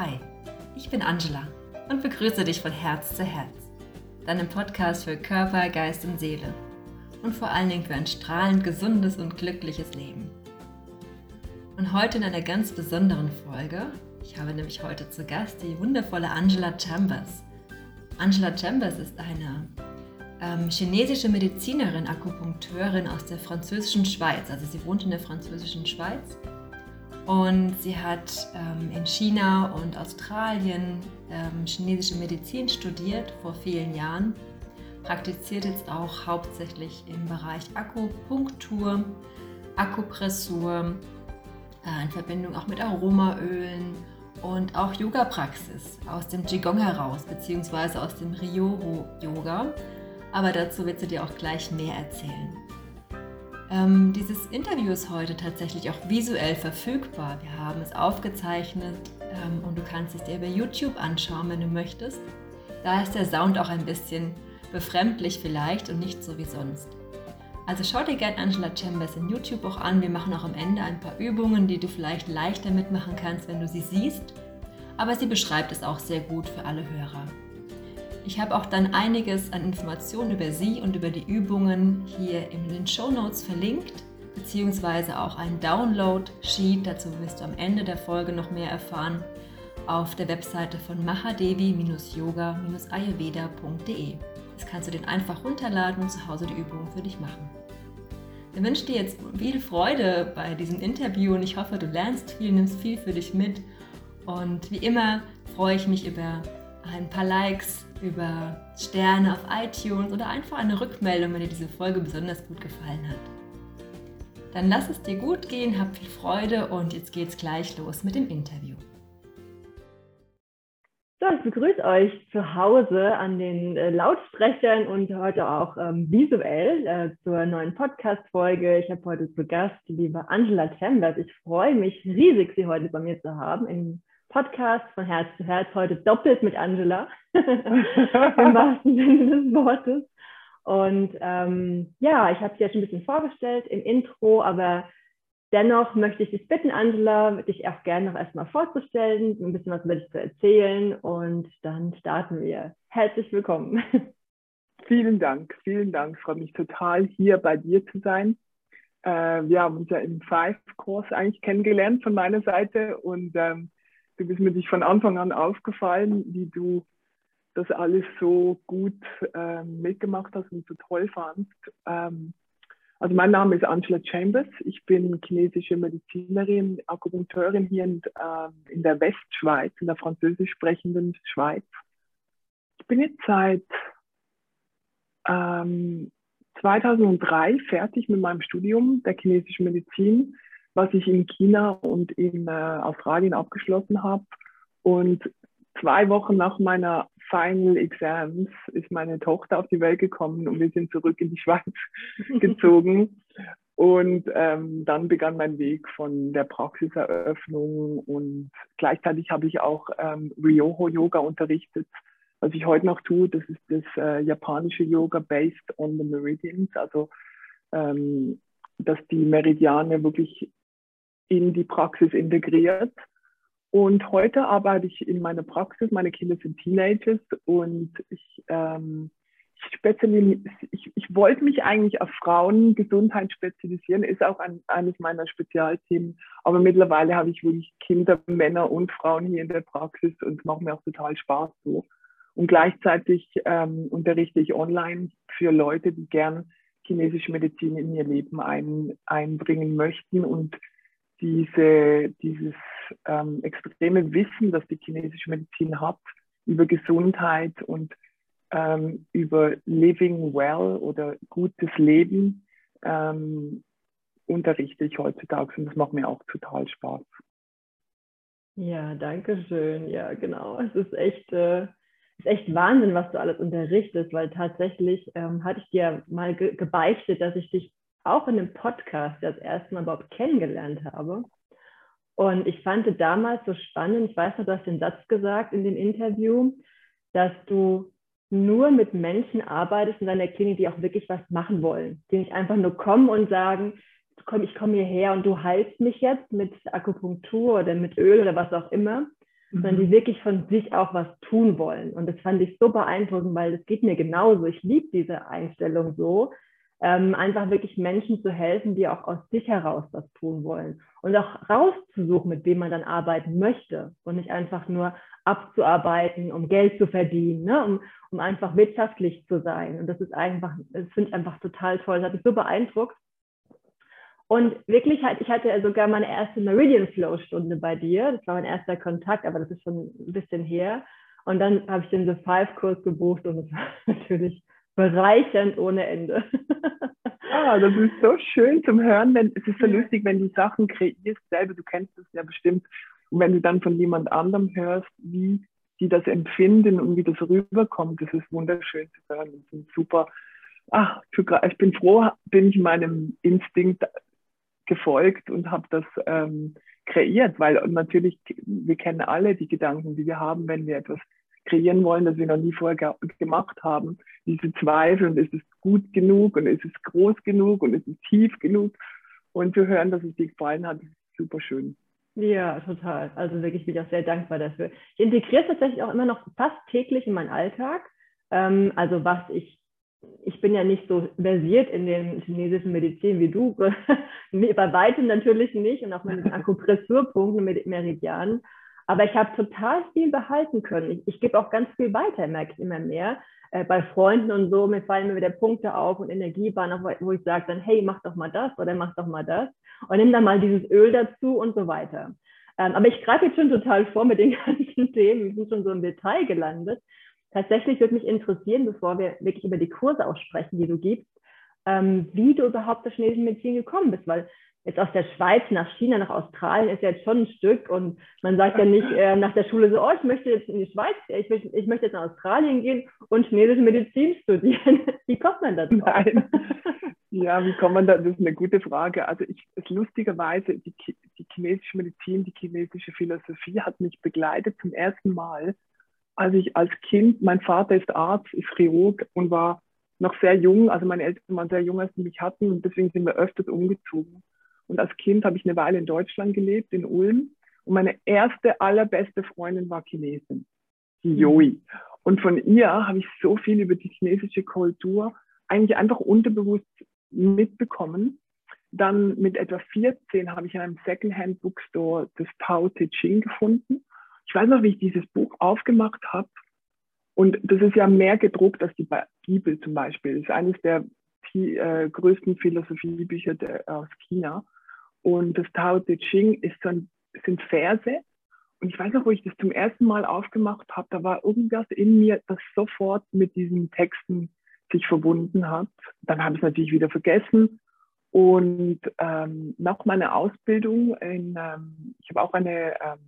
Hi, ich bin Angela und begrüße dich von Herz zu Herz, deinem Podcast für Körper, Geist und Seele und vor allen Dingen für ein strahlend gesundes und glückliches Leben. Und heute in einer ganz besonderen Folge, ich habe nämlich heute zu Gast die wundervolle Angela Chambers. Angela Chambers ist eine ähm, chinesische Medizinerin, Akupunkteurin aus der französischen Schweiz. Also sie wohnt in der französischen Schweiz und sie hat ähm, in China und Australien ähm, chinesische Medizin studiert vor vielen Jahren, praktiziert jetzt auch hauptsächlich im Bereich Akupunktur, Akupressur, äh, in Verbindung auch mit Aromaölen und auch Yoga-Praxis aus dem Qigong heraus, beziehungsweise aus dem Ryoho-Yoga. Aber dazu wird sie dir auch gleich mehr erzählen. Ähm, dieses Interview ist heute tatsächlich auch visuell verfügbar. Wir haben es aufgezeichnet ähm, und du kannst es dir über YouTube anschauen, wenn du möchtest. Da ist der Sound auch ein bisschen befremdlich vielleicht und nicht so wie sonst. Also schau dir gerne Angela Chambers in YouTube auch an. Wir machen auch am Ende ein paar Übungen, die du vielleicht leichter mitmachen kannst, wenn du sie siehst. Aber sie beschreibt es auch sehr gut für alle Hörer. Ich habe auch dann einiges an Informationen über sie und über die Übungen hier in den Show Notes verlinkt, beziehungsweise auch ein Download-Sheet. Dazu wirst du am Ende der Folge noch mehr erfahren auf der Webseite von mahadevi-yoga-ayurveda.de. Das kannst du den einfach runterladen und zu Hause die Übungen für dich machen. Ich wünsche dir jetzt viel Freude bei diesem Interview und ich hoffe, du lernst viel, nimmst viel für dich mit. Und wie immer freue ich mich über ein paar Likes, über Sterne auf iTunes oder einfach eine Rückmeldung, wenn dir diese Folge besonders gut gefallen hat. Dann lass es dir gut gehen, hab viel Freude und jetzt geht's gleich los mit dem Interview. So, ich begrüße euch zu Hause an den äh, Lautsprechern und heute auch ähm, visuell äh, zur neuen Podcast-Folge. Ich habe heute zu Gast die liebe Angela Chambers. Ich freue mich riesig, Sie heute bei mir zu haben im Podcast von Herz zu Herz, heute doppelt mit Angela, im wahrsten Sinne des Wortes. Und ähm, ja, ich habe sie ja schon ein bisschen vorgestellt im Intro, aber dennoch möchte ich dich bitten, Angela, dich auch gerne noch erstmal vorzustellen, ein bisschen was über dich zu erzählen und dann starten wir. Herzlich willkommen. Vielen Dank, vielen Dank. Ich freue mich total, hier bei dir zu sein. Äh, wir haben uns ja im Five-Kurs eigentlich kennengelernt von meiner Seite und ähm, du bist mir dich von Anfang an aufgefallen, wie du das alles so gut äh, mitgemacht hast und so toll fandst. Ähm, also mein Name ist Angela Chambers. Ich bin chinesische Medizinerin, Akupunkteurin hier in, äh, in der Westschweiz, in der französisch sprechenden Schweiz. Ich bin jetzt seit ähm, 2003 fertig mit meinem Studium der chinesischen Medizin was ich in China und in äh, Australien abgeschlossen habe. Und zwei Wochen nach meiner Final Exams ist meine Tochter auf die Welt gekommen und wir sind zurück in die Schweiz gezogen. Und ähm, dann begann mein Weg von der Praxiseröffnung und gleichzeitig habe ich auch ähm, Ryoho Yoga unterrichtet. Was ich heute noch tue, das ist das äh, japanische Yoga based on the meridians, also ähm, dass die Meridiane wirklich in die Praxis integriert. Und heute arbeite ich in meiner Praxis. Meine Kinder sind Teenagers und ich, ähm, ich, ich, ich wollte mich eigentlich auf Frauengesundheit spezialisieren, ist auch ein, eines meiner Spezialthemen. Aber mittlerweile habe ich wirklich Kinder, Männer und Frauen hier in der Praxis und es macht mir auch total Spaß so. Und gleichzeitig ähm, unterrichte ich online für Leute, die gern chinesische Medizin in ihr Leben ein, einbringen möchten und diese, dieses ähm, extreme Wissen, das die chinesische Medizin hat über Gesundheit und ähm, über Living Well oder gutes Leben, ähm, unterrichte ich heutzutage und das macht mir auch total Spaß. Ja, danke schön. Ja, genau. Es ist echt, äh, ist echt Wahnsinn, was du alles unterrichtest, weil tatsächlich ähm, hatte ich dir mal ge gebeichtet, dass ich dich auch in einem Podcast das erste Mal überhaupt kennengelernt habe. Und ich fand damals so spannend, ich weiß noch, du hast den Satz gesagt in dem Interview, dass du nur mit Menschen arbeitest in deiner Klinik, die auch wirklich was machen wollen, die nicht einfach nur kommen und sagen, komm, ich komme hierher und du heilst mich jetzt mit Akupunktur oder mit Öl oder was auch immer, mhm. sondern die wirklich von sich auch was tun wollen. Und das fand ich so beeindruckend, weil das geht mir genauso. Ich liebe diese Einstellung so, ähm, einfach wirklich Menschen zu helfen, die auch aus sich heraus was tun wollen und auch rauszusuchen, mit wem man dann arbeiten möchte und nicht einfach nur abzuarbeiten, um Geld zu verdienen, ne? um, um einfach wirtschaftlich zu sein. Und das ist einfach, das finde ich einfach total toll. Das hat mich so beeindruckt. Und wirklich ich hatte sogar meine erste Meridian Flow Stunde bei dir. Das war mein erster Kontakt, aber das ist schon ein bisschen her. Und dann habe ich den The Five Kurs gebucht und es war natürlich bereichernd ohne Ende. ah, das ist so schön zum Hören, wenn es ist so lustig, wenn du Sachen kreierst selber, du kennst es ja bestimmt, und wenn du dann von jemand anderem hörst, wie die das empfinden und wie das rüberkommt, das ist wunderschön zu hören. Das ist super. Ach, ich bin froh, bin ich meinem Instinkt gefolgt und habe das ähm, kreiert, weil natürlich, wir kennen alle die Gedanken, die wir haben, wenn wir etwas kreieren wollen, das wir noch nie vorher gemacht haben. Diese Zweifel, und ist es gut genug und ist es groß genug und ist es tief genug? Und zu hören, dass es dir gefallen hat, ist super schön. Ja, total. Also wirklich bin ich auch sehr dankbar dafür. Ich integriere es tatsächlich auch immer noch fast täglich in meinen Alltag. Ähm, also was ich, ich bin ja nicht so versiert in den chinesischen Medizin wie du, bei weitem natürlich nicht und auch mit den Akupressurpunkten, mit Meridianen. Aber ich habe total viel behalten können. Ich, ich gebe auch ganz viel weiter, merke ich immer mehr. Äh, bei Freunden und so, mir fallen mir wieder Punkte auf und Energiebahnen, wo ich sage dann, hey, mach doch mal das oder mach doch mal das und nimm dann mal dieses Öl dazu und so weiter. Ähm, aber ich greife jetzt schon total vor mit den ganzen Themen. Wir sind schon so im Detail gelandet. Tatsächlich würde mich interessieren, bevor wir wirklich über die Kurse auch sprechen, die du gibst, ähm, wie du überhaupt zur chinesischen Medizin gekommen bist, weil jetzt aus der Schweiz nach China, nach Australien ist ja jetzt schon ein Stück und man sagt ja nicht äh, nach der Schule so, oh, ich möchte jetzt in die Schweiz, ich, will, ich möchte jetzt nach Australien gehen und chinesische Medizin studieren. Wie kommt man dazu? Nein. Ja, wie kommt man da? Das ist eine gute Frage. Also ich, lustigerweise, die, die chinesische Medizin, die chinesische Philosophie hat mich begleitet zum ersten Mal, als ich als Kind, mein Vater ist Arzt, ist Chirurg und war noch sehr jung, also meine Eltern waren sehr jung, als sie mich hatten und deswegen sind wir öfters umgezogen. Und als Kind habe ich eine Weile in Deutschland gelebt, in Ulm. Und meine erste, allerbeste Freundin war Chinesin, die mhm. Yoi. Und von ihr habe ich so viel über die chinesische Kultur eigentlich einfach unterbewusst mitbekommen. Dann mit etwa 14 habe ich in einem Secondhand Bookstore das Tao Te Ching gefunden. Ich weiß noch, wie ich dieses Buch aufgemacht habe. Und das ist ja mehr gedruckt als die Bibel zum Beispiel. Das ist eines der die, äh, größten Philosophiebücher der, aus China. Und das Tao Te Ching ist so ein, sind Verse. Und ich weiß noch, wo ich das zum ersten Mal aufgemacht habe, da war irgendwas in mir, das sofort mit diesen Texten sich verbunden hat. Dann habe ich es natürlich wieder vergessen. Und ähm, nach meiner Ausbildung, in, ähm, ich habe auch eine, ähm,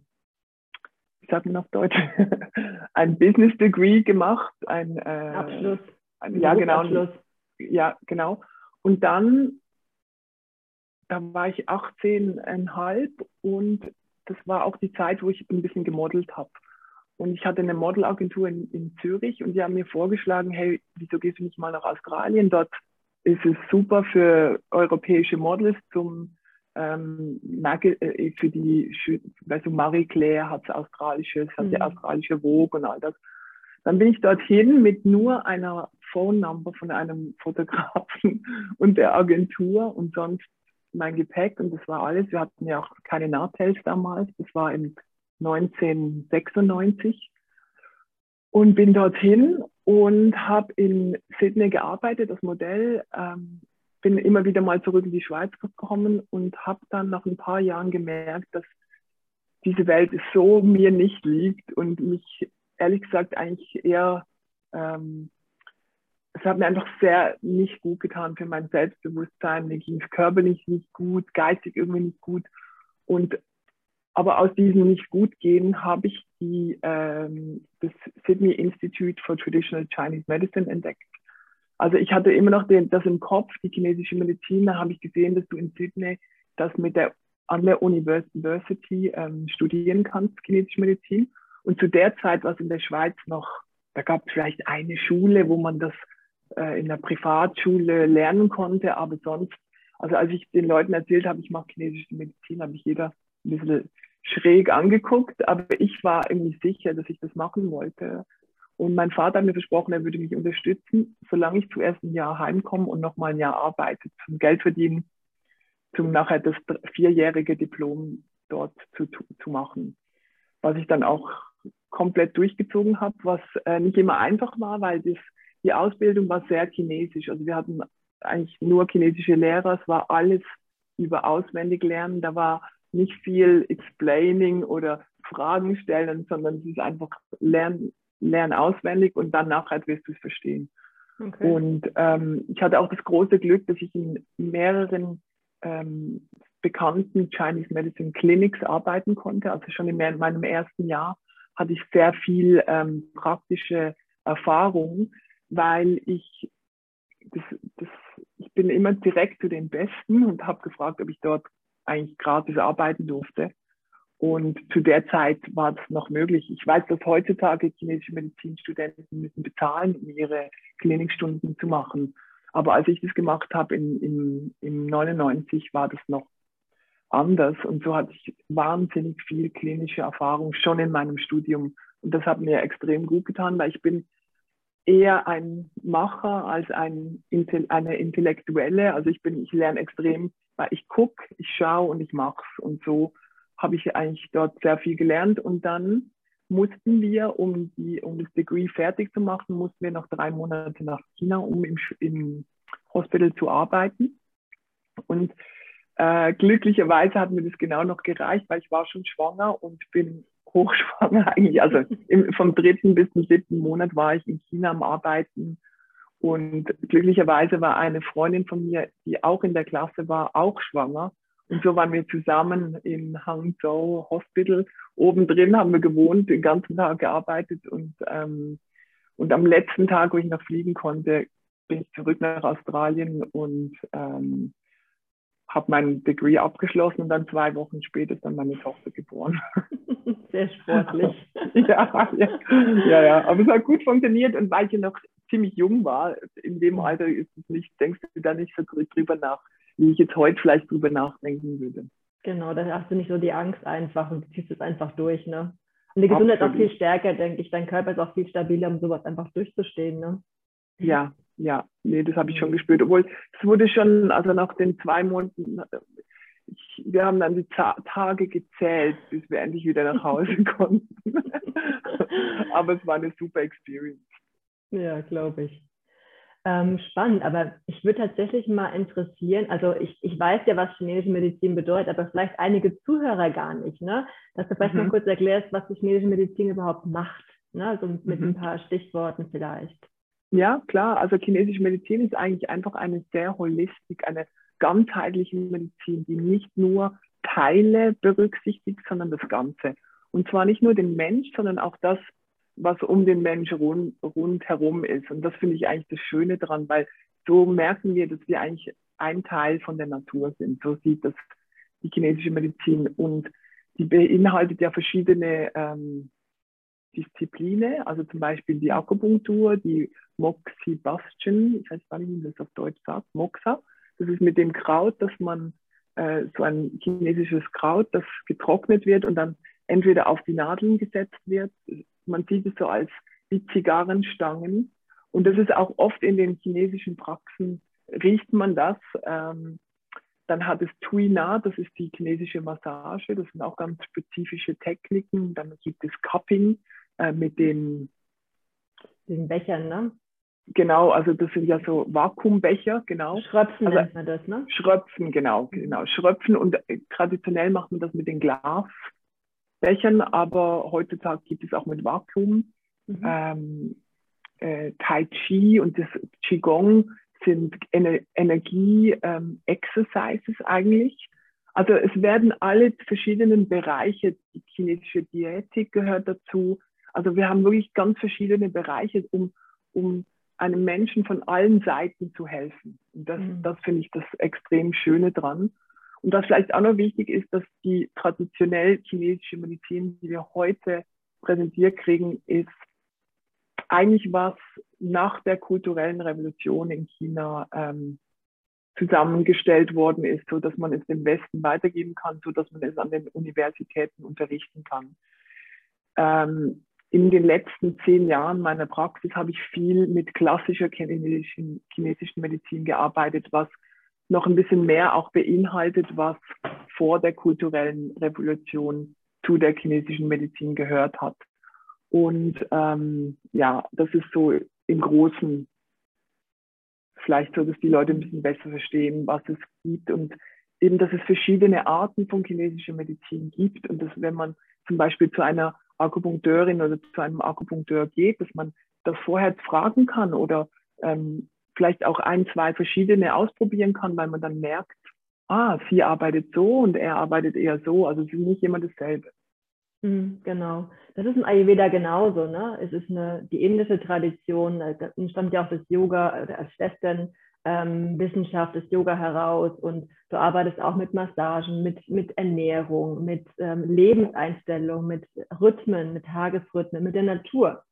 wie sagt man auf Deutsch, ein Business Degree gemacht. Ein, äh, Abschluss. Ein, ja, genau. Abschluss. Ja, genau. Und dann da war ich 18,5 und das war auch die Zeit, wo ich ein bisschen gemodelt habe. Und ich hatte eine Modelagentur in, in Zürich und die haben mir vorgeschlagen, hey, wieso gehst du nicht mal nach Australien? Dort ist es super für europäische Models zum ähm, äh, für die, du, Marie Claire hat australisches, hat mhm. die australische Vogue und all das. Dann bin ich dorthin mit nur einer Phone Number von einem Fotografen und der Agentur und sonst mein Gepäck und das war alles. Wir hatten ja auch keine Nahtels damals. Das war im 1996 und bin dorthin und habe in Sydney gearbeitet als Modell. Ähm, bin immer wieder mal zurück in die Schweiz gekommen und habe dann nach ein paar Jahren gemerkt, dass diese Welt so mir nicht liegt und mich ehrlich gesagt eigentlich eher ähm, es hat mir einfach sehr nicht gut getan für mein Selbstbewusstsein. Mir ging es körperlich nicht gut, geistig irgendwie nicht gut. Und aber aus diesem nicht gut gehen habe ich die, ähm, das Sydney Institute for Traditional Chinese Medicine entdeckt. Also ich hatte immer noch den, das im Kopf, die chinesische Medizin. Da habe ich gesehen, dass du in Sydney das mit der an der University ähm, studieren kannst, chinesische Medizin. Und zu der Zeit war es in der Schweiz noch, da gab es vielleicht eine Schule, wo man das in der Privatschule lernen konnte, aber sonst, also als ich den Leuten erzählt habe, ich mache chinesische Medizin, habe ich jeder ein bisschen schräg angeguckt, aber ich war irgendwie sicher, dass ich das machen wollte. Und mein Vater hat mir versprochen, er würde mich unterstützen, solange ich zuerst ein Jahr heimkomme und nochmal ein Jahr arbeite, zum Geld verdienen, zum nachher das vierjährige Diplom dort zu, zu machen. Was ich dann auch komplett durchgezogen habe, was äh, nicht immer einfach war, weil das, die Ausbildung war sehr chinesisch. Also wir hatten eigentlich nur chinesische Lehrer, es war alles über auswendig lernen, da war nicht viel Explaining oder Fragen stellen, sondern es ist einfach Lernen, lernen auswendig und dann nachher wirst du es verstehen. Okay. Und ähm, ich hatte auch das große Glück, dass ich in mehreren ähm, bekannten Chinese Medicine Clinics arbeiten konnte. Also schon in meinem ersten Jahr hatte ich sehr viel ähm, praktische Erfahrung, weil ich das, das, ich bin immer direkt zu den Besten und habe gefragt, ob ich dort eigentlich gratis arbeiten durfte. Und zu der Zeit war das noch möglich. Ich weiß, dass heutzutage chinesische Medizinstudenten müssen bezahlen, um ihre Klinikstunden zu machen. Aber als ich das gemacht habe in, in, im 99, war das noch anders. Und so hatte ich wahnsinnig viel klinische Erfahrung schon in meinem Studium. Und das hat mir extrem gut getan, weil ich bin eher ein Macher als ein, eine Intellektuelle. Also ich bin, ich lerne extrem, weil ich gucke, ich schaue und ich mache es. Und so habe ich eigentlich dort sehr viel gelernt. Und dann mussten wir, um, die, um das Degree fertig zu machen, mussten wir noch drei Monate nach China, um im, im Hospital zu arbeiten. Und äh, glücklicherweise hat mir das genau noch gereicht, weil ich war schon schwanger und bin hochschwanger eigentlich. Also im, vom dritten bis zum siebten Monat war ich in China am Arbeiten. Und glücklicherweise war eine Freundin von mir, die auch in der Klasse war, auch schwanger. Und so waren wir zusammen im Hangzhou Hospital. Oben drin haben wir gewohnt, den ganzen Tag gearbeitet. Und, ähm, und am letzten Tag, wo ich noch fliegen konnte, bin ich zurück nach Australien und ähm, habe mein Degree abgeschlossen und dann zwei Wochen später ist dann meine Tochter geboren. Sehr sportlich. ja, ja, ja, ja, aber es hat gut funktioniert und weil ich noch ziemlich jung war, in dem Alter ist es nicht, denkst du da nicht so drüber nach, wie ich jetzt heute vielleicht drüber nachdenken würde. Genau, da hast du nicht so die Angst einfach und du ziehst es einfach durch, ne? Und die Gesundheit Absolut. ist auch viel stärker, denke ich. Dein Körper ist auch viel stabiler, um sowas einfach durchzustehen, ne? Ja, ja, nee, das habe ich schon gespürt. Obwohl, es wurde schon, also nach den zwei Monaten, ich, wir haben dann die Tage gezählt, bis wir endlich wieder nach Hause konnten. aber es war eine super Experience. Ja, glaube ich. Ähm, spannend, aber ich würde tatsächlich mal interessieren, also ich, ich weiß ja, was chinesische Medizin bedeutet, aber vielleicht einige Zuhörer gar nicht, ne? Dass du vielleicht mhm. mal kurz erklärst, was die chinesische Medizin überhaupt macht, ne? Also mit mhm. ein paar Stichworten vielleicht. Ja, klar. Also chinesische Medizin ist eigentlich einfach eine sehr holistik, eine ganzheitliche Medizin, die nicht nur Teile berücksichtigt, sondern das Ganze. Und zwar nicht nur den Mensch, sondern auch das, was um den Mensch rund, rundherum ist. Und das finde ich eigentlich das Schöne daran, weil so merken wir, dass wir eigentlich ein Teil von der Natur sind. So sieht das die chinesische Medizin. Und die beinhaltet ja verschiedene ähm, Disziplinen, also zum Beispiel die Akupunktur, die Moxibustion, ich weiß gar nicht, wie man das auf Deutsch sagt, Moxa. Das ist mit dem Kraut, dass man äh, so ein chinesisches Kraut, das getrocknet wird und dann entweder auf die Nadeln gesetzt wird. Man sieht es so als wie Zigarrenstangen. Und das ist auch oft in den chinesischen Praxen, riecht man das. Ähm, dann hat es Tuina, das ist die chinesische Massage. Das sind auch ganz spezifische Techniken. Dann gibt es Cupping äh, mit den, den Bechern, ne? Genau, also das sind ja so Vakuumbecher, genau. Schröpfen also, nennt man das, ne? Schröpfen, genau, genau. Schröpfen und äh, traditionell macht man das mit den Glasbechern, aber heutzutage gibt es auch mit Vakuum. Mhm. Ähm, äh, tai Chi und das Qigong sind Ener Energie-Exercises ähm, eigentlich. Also es werden alle verschiedenen Bereiche, die chinesische Diätik gehört dazu. Also wir haben wirklich ganz verschiedene Bereiche, um, um einem Menschen von allen Seiten zu helfen. Und das, mhm. das finde ich das extrem Schöne dran. Und was vielleicht auch noch wichtig ist, dass die traditionell chinesische Medizin, die wir heute präsentiert kriegen, ist eigentlich was nach der kulturellen Revolution in China ähm, zusammengestellt worden ist, so dass man es dem Westen weitergeben kann, so dass man es an den Universitäten unterrichten kann. Ähm, in den letzten zehn Jahren meiner Praxis habe ich viel mit klassischer chinesischen, chinesischen Medizin gearbeitet, was noch ein bisschen mehr auch beinhaltet, was vor der kulturellen Revolution zu der chinesischen Medizin gehört hat. Und ähm, ja, das ist so im Großen vielleicht so, dass die Leute ein bisschen besser verstehen, was es gibt und eben, dass es verschiedene Arten von chinesischer Medizin gibt und dass wenn man zum Beispiel zu einer Akupunkteurin oder zu einem Akupunkteur geht, dass man das vorher fragen kann oder ähm, vielleicht auch ein, zwei verschiedene ausprobieren kann, weil man dann merkt, ah, sie arbeitet so und er arbeitet eher so. Also es ist nicht immer dasselbe. Mhm, genau. Das ist im Ayurveda genauso. Ne? Es ist eine, die indische Tradition, äh, da stammt ja auch das Yoga oder als Schwestern ähm, Wissenschaft des Yoga heraus und du arbeitest auch mit Massagen, mit, mit Ernährung, mit ähm, Lebenseinstellung, mit Rhythmen, mit Tagesrhythmen, mit der Natur.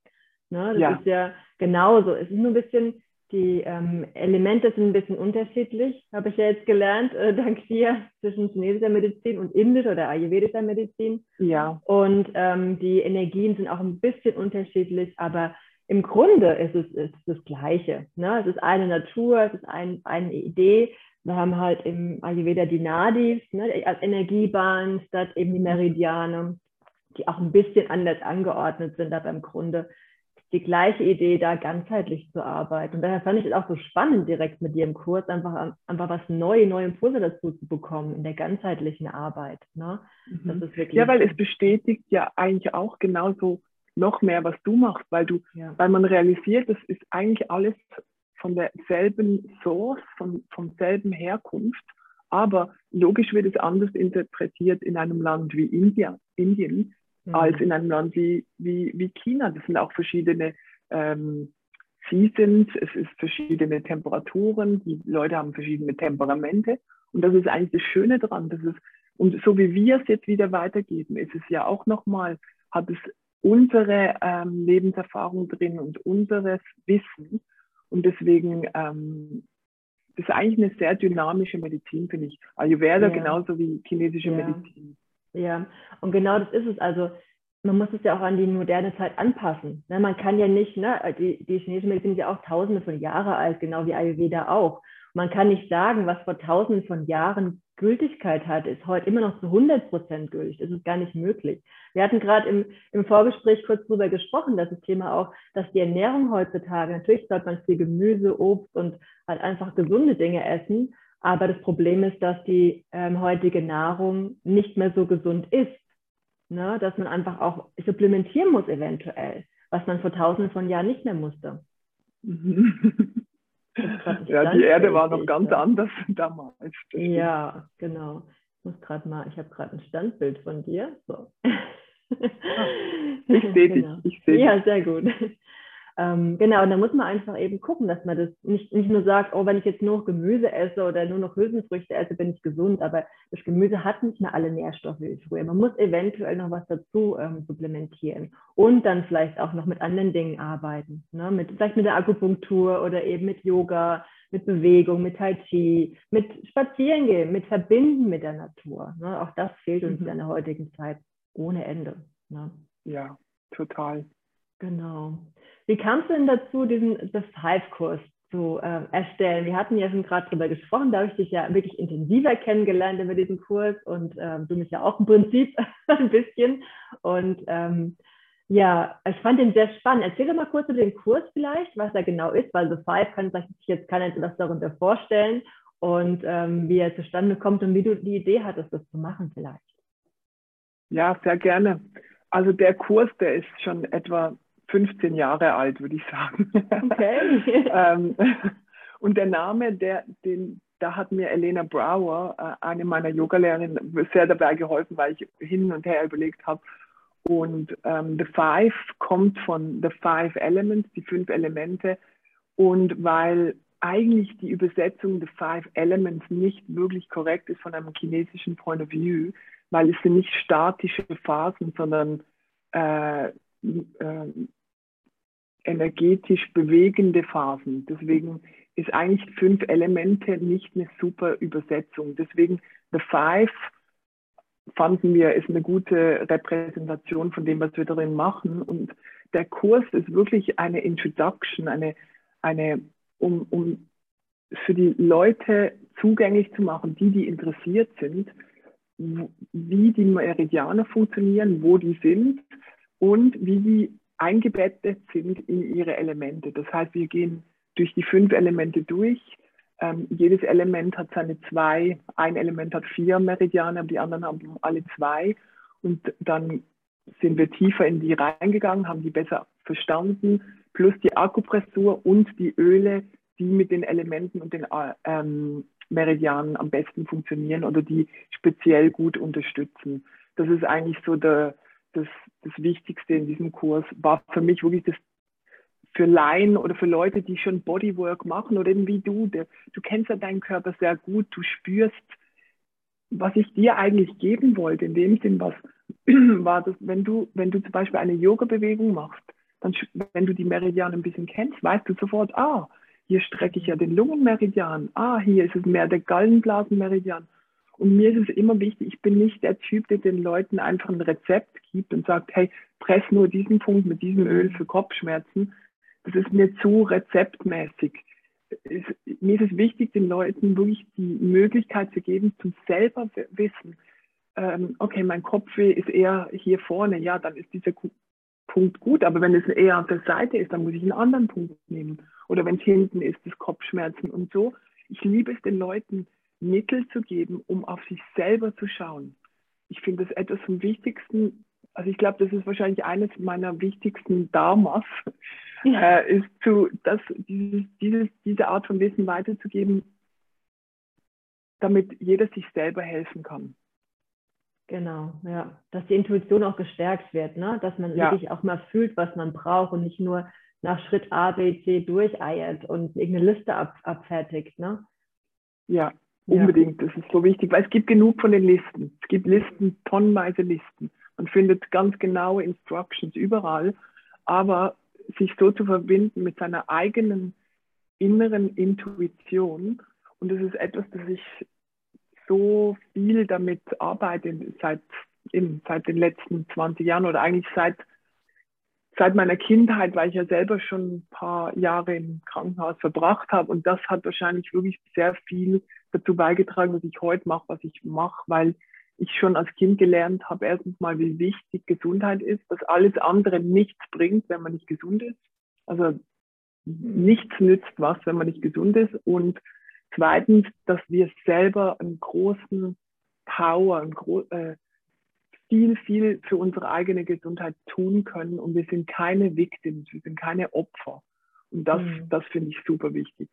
Ne? Das ja. ist ja genauso. Es ist nur ein bisschen die ähm, Elemente sind ein bisschen unterschiedlich, habe ich ja jetzt gelernt, äh, dank dir, zwischen chinesischer Medizin und indischer oder ayurvedischer Medizin. Ja. Und ähm, die Energien sind auch ein bisschen unterschiedlich, aber im Grunde ist es, ist das Gleiche. Ne? Es ist eine Natur, es ist ein, eine Idee. Wir haben halt im Ayurveda die Nadis ne, als Energiebahn statt eben die Meridiane, die auch ein bisschen anders angeordnet sind, aber im Grunde die gleiche Idee, da ganzheitlich zu arbeiten. Und daher fand ich es auch so spannend, direkt mit dir im Kurs einfach, einfach was neue, neue Impulse dazu zu bekommen in der ganzheitlichen Arbeit. Ne? Mhm. ja, weil es bestätigt ja eigentlich auch genauso noch mehr, was du machst, weil du, ja. weil man realisiert, das ist eigentlich alles von derselben Source, von, vom selben Herkunft, aber logisch wird es anders interpretiert in einem Land wie India, Indien, mhm. als in einem Land wie, wie, wie China. Das sind auch verschiedene ähm, Seasons, es ist verschiedene Temperaturen, die Leute haben verschiedene Temperamente. Und das ist eigentlich das Schöne daran, dass es, und so wie wir es jetzt wieder weitergeben, ist es ja auch nochmal, hat es unsere ähm, Lebenserfahrung drin und unseres Wissen. Und deswegen ähm, ist eigentlich eine sehr dynamische Medizin, finde ich. Ayurveda ja. genauso wie chinesische ja. Medizin. Ja, und genau das ist es. Also man muss es ja auch an die moderne Zeit anpassen. Ne, man kann ja nicht, ne, die, die chinesische Medizin ist ja auch tausende von Jahren alt, genau wie Ayurveda auch. Man kann nicht sagen, was vor tausenden von Jahren Gültigkeit hat, ist heute immer noch zu 100 Prozent gültig. Das ist gar nicht möglich. Wir hatten gerade im, im Vorgespräch kurz darüber gesprochen, dass das Thema auch, dass die Ernährung heutzutage, natürlich sollte man viel Gemüse, Obst und halt einfach gesunde Dinge essen, aber das Problem ist, dass die ähm, heutige Nahrung nicht mehr so gesund ist. Ne? Dass man einfach auch supplementieren muss eventuell, was man vor tausenden von Jahren nicht mehr musste. ja, die Erde war noch ganz ja. anders damals. Ja, genau. Ich muss gerade mal, ich habe gerade ein Standbild von dir. So. ich sehe genau. dich. Ich seh ja, dich. sehr gut. Ähm, genau, und da muss man einfach eben gucken, dass man das nicht, nicht nur sagt, oh, wenn ich jetzt nur noch Gemüse esse oder nur noch Hülsenfrüchte esse, bin ich gesund. Aber das Gemüse hat nicht mehr alle Nährstoffe wie früher. Man muss eventuell noch was dazu ähm, supplementieren und dann vielleicht auch noch mit anderen Dingen arbeiten. Ne? Mit, vielleicht mit der Akupunktur oder eben mit Yoga, mit Bewegung, mit Tai Chi, mit Spazierengehen, mit Verbinden mit der Natur. Ne? Auch das fehlt uns mhm. in der heutigen Zeit ohne Ende. Ne? Ja, total. Genau. Wie kamst du denn dazu, diesen The Five-Kurs zu äh, erstellen? Wir hatten ja schon gerade darüber gesprochen, da habe ich dich ja wirklich intensiver kennengelernt über diesen Kurs und ähm, du mich ja auch im Prinzip ein bisschen. Und ähm, ja, ich fand den sehr spannend. Erzähl doch mal kurz über den Kurs vielleicht, was er genau ist, weil The Five kann sich jetzt keiner etwas darunter vorstellen und ähm, wie er zustande kommt und wie du die Idee hattest, das zu machen vielleicht. Ja, sehr gerne. Also der Kurs, der ist schon etwa 15 Jahre alt, würde ich sagen. Okay. ähm, und der Name, der, den, da hat mir Elena Brower, äh, eine meiner Yogalehrerinnen, sehr dabei geholfen, weil ich hin und her überlegt habe. Und ähm, The Five kommt von The Five Elements, die fünf Elemente. Und weil eigentlich die Übersetzung The Five Elements nicht wirklich korrekt ist von einem chinesischen Point of View, weil es sind nicht statische Phasen, sondern äh, äh, energetisch bewegende Phasen. Deswegen ist eigentlich fünf Elemente nicht eine super Übersetzung. Deswegen The Five fanden wir, ist eine gute Repräsentation von dem, was wir darin machen. Und der Kurs ist wirklich eine Introduction, eine, eine um, um für die Leute zugänglich zu machen, die, die interessiert sind, wie die Meridiane funktionieren, wo die sind und wie sie eingebettet sind in ihre Elemente. Das heißt, wir gehen durch die fünf Elemente durch. Ähm, jedes Element hat seine zwei, ein Element hat vier Meridiane, die anderen haben alle zwei. Und dann sind wir tiefer in die reingegangen, haben die besser verstanden, plus die Akupressur und die Öle, die mit den Elementen und den ähm, Meridianen am besten funktionieren oder die speziell gut unterstützen. Das ist eigentlich so der, das, das Wichtigste in diesem Kurs. War für mich wirklich das für Laien oder für Leute, die schon Bodywork machen oder eben wie du, der, du kennst ja deinen Körper sehr gut, du spürst, was ich dir eigentlich geben wollte. In dem Sinn, was war das, wenn du, wenn du zum Beispiel eine Yoga-Bewegung machst, dann, wenn du die Meridiane ein bisschen kennst, weißt du sofort, ah, hier strecke ich ja den Lungenmeridian. Ah, hier ist es mehr der Gallenblasenmeridian. Und mir ist es immer wichtig, ich bin nicht der Typ, der den Leuten einfach ein Rezept gibt und sagt, hey, press nur diesen Punkt mit diesem Öl für Kopfschmerzen. Das ist mir zu rezeptmäßig. Es, mir ist es wichtig, den Leuten wirklich die Möglichkeit zu geben, zum selber wissen, ähm, okay, mein Kopfweh ist eher hier vorne, ja, dann ist dieser Punkt gut, aber wenn es eher auf der Seite ist, dann muss ich einen anderen Punkt nehmen oder wenn es hinten ist, das Kopfschmerzen und so. Ich liebe es, den Leuten Mittel zu geben, um auf sich selber zu schauen. Ich finde das etwas vom Wichtigsten. Also ich glaube, das ist wahrscheinlich eines meiner wichtigsten Dharmas, ja. äh, ist zu, das, dieses, dieses, diese Art von Wissen weiterzugeben, damit jeder sich selber helfen kann. Genau, ja. Dass die Intuition auch gestärkt wird, ne? dass man ja. wirklich auch mal fühlt, was man braucht und nicht nur nach Schritt A, B, C durcheiert und irgendeine Liste ab, abfertigt, ne? Ja, unbedingt. Das ist so wichtig, weil es gibt genug von den Listen. Es gibt Listen, tonnenweise Listen. Man findet ganz genaue Instructions überall. Aber sich so zu verbinden mit seiner eigenen inneren Intuition, und das ist etwas, das ich so viel damit arbeite seit, eben, seit den letzten 20 Jahren oder eigentlich seit seit meiner Kindheit, weil ich ja selber schon ein paar Jahre im Krankenhaus verbracht habe. Und das hat wahrscheinlich wirklich sehr viel dazu beigetragen, dass ich heute mache, was ich mache, weil ich schon als Kind gelernt habe, erstens mal, wie wichtig Gesundheit ist, dass alles andere nichts bringt, wenn man nicht gesund ist. Also nichts nützt was, wenn man nicht gesund ist. Und zweitens, dass wir selber einen großen Power, einen gro äh, viel, viel für unsere eigene Gesundheit tun können und wir sind keine Victims, wir sind keine Opfer. Und das, mhm. das finde ich super wichtig.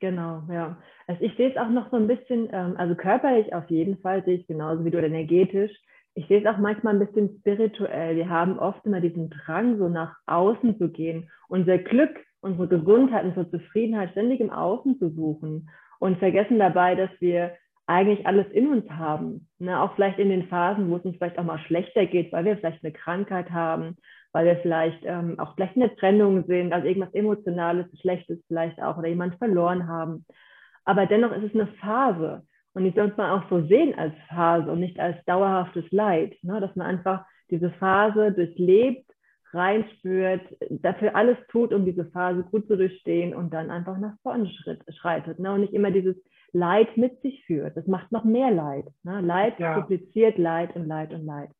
Genau, ja. Also ich sehe es auch noch so ein bisschen, ähm, also körperlich auf jeden Fall sehe ich genauso wie du energetisch. Ich sehe es auch manchmal ein bisschen spirituell. Wir haben oft immer diesen Drang, so nach außen zu gehen, unser Glück, unsere Gesundheit, unsere Zufriedenheit ständig im Außen zu suchen und vergessen dabei, dass wir eigentlich alles in uns haben. Ne? Auch vielleicht in den Phasen, wo es uns vielleicht auch mal schlechter geht, weil wir vielleicht eine Krankheit haben, weil wir vielleicht ähm, auch vielleicht eine Trennung sind, also irgendwas Emotionales, Schlechtes vielleicht auch oder jemand verloren haben. Aber dennoch ist es eine Phase und die sollte man auch so sehen als Phase und nicht als dauerhaftes Leid, ne? dass man einfach diese Phase durchlebt, reinspürt, dafür alles tut, um diese Phase gut zu durchstehen und dann einfach nach vorne schreitet. Ne? Und nicht immer dieses Leid mit sich führt. Das macht noch mehr Leid. Ne? Leid ja. dupliziert Leid und Leid und Leid.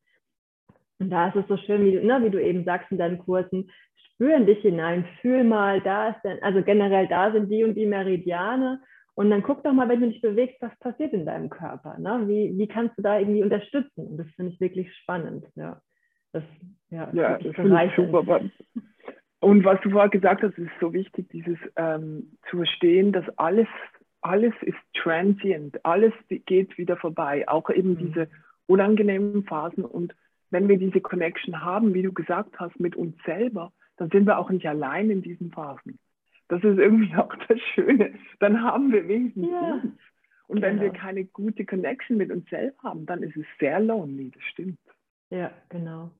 Und da ist es so schön, wie, ne, wie du eben sagst in deinen Kursen, spüren dich hinein, fühl mal, da ist denn, also generell da sind die und die Meridiane. Und dann guck doch mal, wenn du dich bewegst, was passiert in deinem Körper. Ne? Wie, wie kannst du da irgendwie unterstützen? Und das finde ich wirklich spannend. Ja, das, ja, ja das finde ich super. Und was du vorher gesagt hast, ist so wichtig, dieses ähm, zu verstehen, dass alles alles ist transient, alles geht wieder vorbei, auch eben mhm. diese unangenehmen Phasen. Und wenn wir diese Connection haben, wie du gesagt hast, mit uns selber, dann sind wir auch nicht allein in diesen Phasen. Das ist irgendwie auch das Schöne. Dann haben wir wenigstens ja. uns. Und wenn genau. wir keine gute Connection mit uns selber haben, dann ist es sehr lonely, das stimmt. Ja, genau.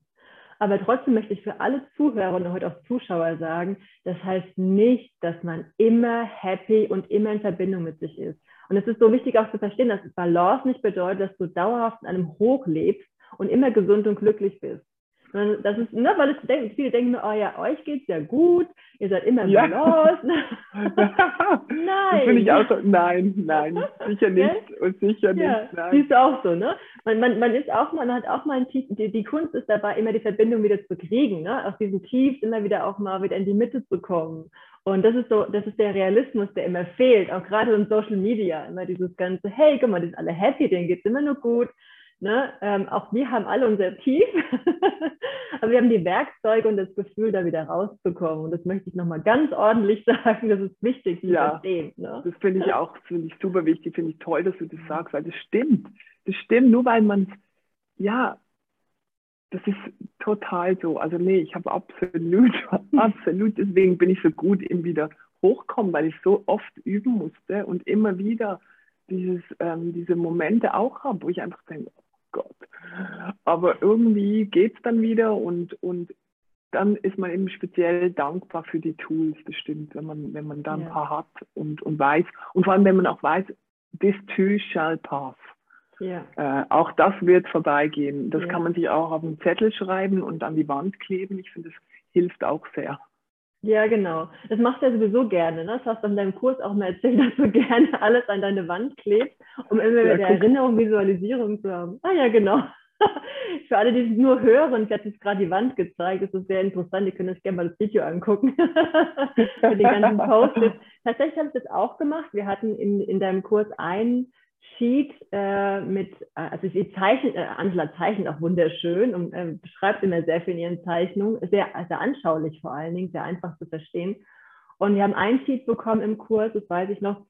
Aber trotzdem möchte ich für alle Zuhörer und heute auch Zuschauer sagen, das heißt nicht, dass man immer happy und immer in Verbindung mit sich ist. Und es ist so wichtig auch zu verstehen, dass Balance nicht bedeutet, dass du dauerhaft in einem Hoch lebst und immer gesund und glücklich bist. Das ist, ne, weil es, viele denken, oh ja, euch geht's ja gut, ihr seid immer ja. Balance. nein. Das ich auch so, nein, nein, sicher nicht und sicher ja, nicht. Nein. Siehst du auch so, ne? Man, man, man ist auch, man hat auch mal ein Tief, die, die Kunst ist dabei, immer die Verbindung wieder zu kriegen, ne? Aus diesem Tief immer wieder auch mal wieder in die Mitte zu kommen. Und das ist so, das ist der Realismus, der immer fehlt, auch gerade in Social Media, immer dieses ganze, hey, guck mal, die sind alle happy, denen geht's immer nur gut. Ne? Ähm, auch wir haben alle unser Tief, aber wir haben die Werkzeuge und das Gefühl, da wieder rauszukommen. Und das möchte ich nochmal ganz ordentlich sagen, das ist wichtig zu ja, verstehen. Ne? Das finde ich auch finde ich super wichtig, finde ich toll, dass du das sagst, weil das stimmt. Das stimmt, nur weil man, ja, das ist total so. Also nee, ich habe absolut, absolut, deswegen bin ich so gut im wieder hochkommen, weil ich so oft üben musste und immer wieder dieses, ähm, diese Momente auch habe, wo ich einfach denke, Gott. Aber irgendwie geht es dann wieder und, und dann ist man eben speziell dankbar für die Tools, das stimmt, wenn man, wenn man da ein ja. paar hat und, und weiß. Und vor allem, wenn man auch weiß, this too shall pass. Ja. Äh, auch das wird vorbeigehen. Das ja. kann man sich auch auf einen Zettel schreiben und an die Wand kleben. Ich finde, das hilft auch sehr. Ja, genau. Das machst du ja sowieso gerne. Ne? Das hast du in deinem Kurs auch mal erzählt, dass du gerne alles an deine Wand klebst, um immer wieder ja, Erinnerung, Visualisierung zu haben. Ah ja, genau. Für alle, die es nur hören, ich hatte jetzt gerade die Wand gezeigt, das ist sehr interessant, ihr könnt euch gerne mal das Video angucken. Für die ganzen Posts. Tatsächlich habe ich das auch gemacht. Wir hatten in, in deinem Kurs einen Sheet äh, mit, äh, also sie zeichnet, äh, Angela zeichnet auch wunderschön und äh, beschreibt immer sehr viel in ihren Zeichnungen, sehr, sehr anschaulich vor allen Dingen, sehr einfach zu verstehen. Und wir haben ein Sheet bekommen im Kurs, das weiß ich noch,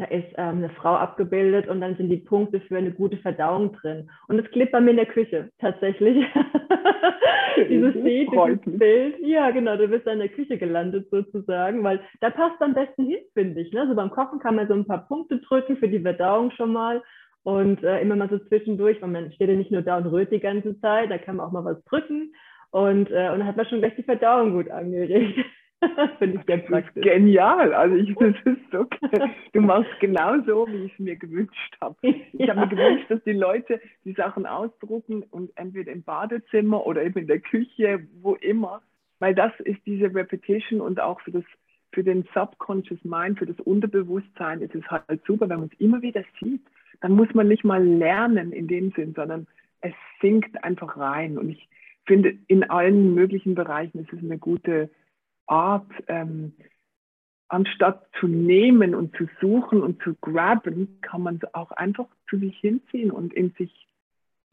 da ist ähm, eine Frau abgebildet und dann sind die Punkte für eine gute Verdauung drin. Und es klebt bei mir in der Küche, tatsächlich. dieses Bild, dieses Bild. Ja, genau, du bist in der Küche gelandet sozusagen, weil da passt am besten hin, finde ich. Ne? Also beim Kochen kann man so ein paar Punkte drücken für die Verdauung schon mal. Und äh, immer mal so zwischendurch, weil man steht ja nicht nur da und rührt die ganze Zeit, da kann man auch mal was drücken. Und, äh, und dann hat man schon gleich die Verdauung gut angeregt. Finde ich sehr praktisch. Genial. Also ich, das ist okay. Du machst genau so, wie ich es mir gewünscht habe. Ich ja. habe mir gewünscht, dass die Leute die Sachen ausdrucken und entweder im Badezimmer oder eben in der Küche, wo immer, weil das ist diese Repetition und auch für das für den Subconscious Mind, für das Unterbewusstsein ist es halt super, wenn man es immer wieder sieht. Dann muss man nicht mal lernen in dem Sinn, sondern es sinkt einfach rein. Und ich finde, in allen möglichen Bereichen ist es eine gute Art, ähm, anstatt zu nehmen und zu suchen und zu grabben, kann man es auch einfach zu sich hinziehen und in sich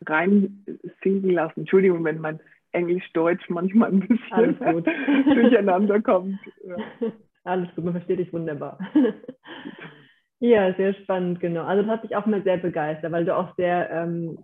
rein sinken lassen. Entschuldigung, wenn mein Englisch-Deutsch manchmal ein bisschen durcheinander kommt. Ja. Alles gut, man versteht dich wunderbar. ja, sehr spannend, genau. Also das hat mich auch mal sehr begeistert, weil du auch sehr ähm,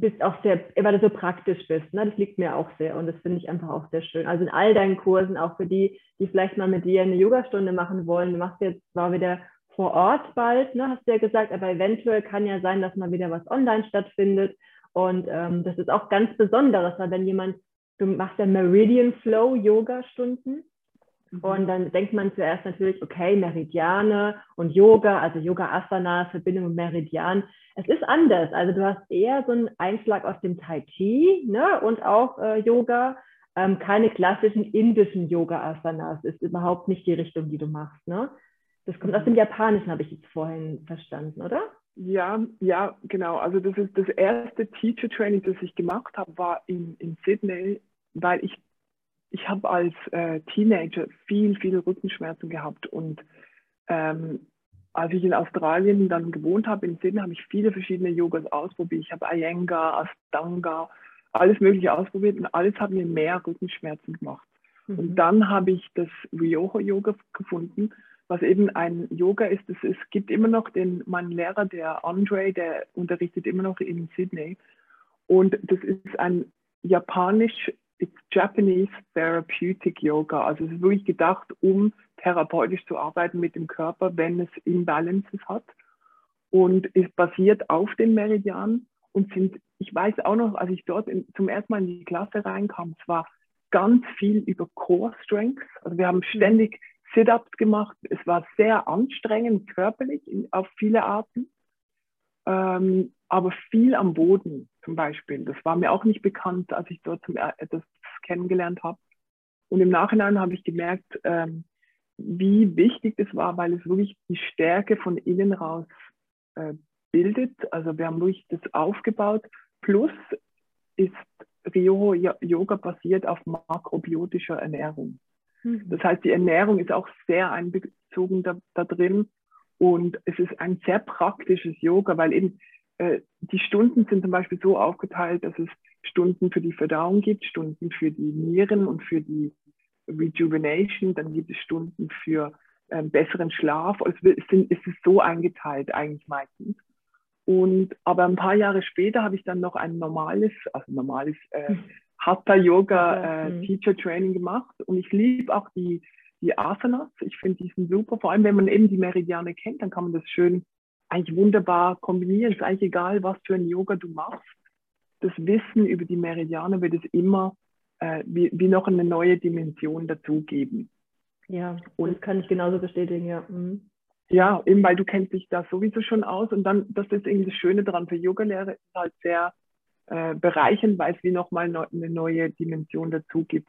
bist auch sehr, weil du so praktisch bist. Ne? Das liegt mir auch sehr und das finde ich einfach auch sehr schön. Also in all deinen Kursen, auch für die, die vielleicht mal mit dir eine Yogastunde machen wollen, du machst jetzt zwar wieder vor Ort bald, ne, hast du ja gesagt, aber eventuell kann ja sein, dass mal wieder was online stattfindet. Und ähm, das ist auch ganz Besonderes, weil wenn jemand, du machst ja Meridian Flow Yoga-Stunden und mhm. dann denkt man zuerst natürlich, okay, Meridiane und Yoga, also Yoga Asana, Verbindung mit Meridian. Es ist anders. Also du hast eher so einen Einschlag aus dem Tai Chi ne? und auch äh, Yoga. Ähm, keine klassischen indischen Yoga Asanas. Ist überhaupt nicht die Richtung, die du machst. Ne? Das kommt aus dem Japanischen, habe ich jetzt vorhin verstanden, oder? Ja, ja, genau. Also das ist das erste Teacher Training, das ich gemacht habe, war in, in Sydney, weil ich ich habe als äh, Teenager viel, viel Rückenschmerzen gehabt und ähm, als ich in Australien dann gewohnt habe, in Sydney, habe ich viele verschiedene Yogas ausprobiert. Ich habe Iyengar, Astanga, alles Mögliche ausprobiert und alles hat mir mehr Rückenschmerzen gemacht. Mhm. Und dann habe ich das Ryoho Yoga gefunden, was eben ein Yoga ist. Es, es gibt immer noch den, mein Lehrer, der Andre, der unterrichtet immer noch in Sydney. Und das ist ein japanisch it's Japanese Therapeutic Yoga. Also es ist wirklich gedacht, um therapeutisch zu arbeiten mit dem Körper, wenn es Imbalances hat. Und es basiert auf den Meridian und sind, ich weiß auch noch, als ich dort in, zum ersten Mal in die Klasse reinkam, es war ganz viel über Core Strength. Also wir haben ständig Sit-ups gemacht. Es war sehr anstrengend körperlich in, auf viele Arten, ähm, aber viel am Boden zum Beispiel. Das war mir auch nicht bekannt, als ich dort zum, äh, das kennengelernt habe. Und im Nachhinein habe ich gemerkt, ähm, wie wichtig das war, weil es wirklich die Stärke von innen raus äh, bildet. Also wir haben wirklich das aufgebaut. Plus ist Rio Yoga basiert auf makrobiotischer Ernährung. Mhm. Das heißt, die Ernährung ist auch sehr einbezogen da, da, drin und es ist ein sehr praktisches Yoga, weil eben äh, die Stunden sind zum Beispiel so aufgeteilt, dass es Stunden für die Verdauung gibt, Stunden für die Nieren und für die Rejuvenation, dann gibt es Stunden für ähm, besseren Schlaf. Es, sind, es ist so eingeteilt eigentlich meistens. Und aber ein paar Jahre später habe ich dann noch ein normales, also normales äh, Hatha Yoga äh, mhm. Teacher Training gemacht. Und ich liebe auch die, die Asanas. Ich finde die sind super. Vor allem, wenn man eben die Meridiane kennt, dann kann man das schön eigentlich wunderbar kombinieren. Es ist eigentlich egal, was für ein Yoga du machst. Das Wissen über die Meridiane wird es immer äh, wie, wie noch eine neue Dimension dazugeben. Ja, und das kann ich genauso bestätigen, ja. Mhm. Ja, eben weil du kennst dich da sowieso schon aus und dann, das ist irgendwie das Schöne daran für Yogalehre, ist halt sehr äh, bereichernd, weil es wie nochmal ne, eine neue Dimension dazu gibt.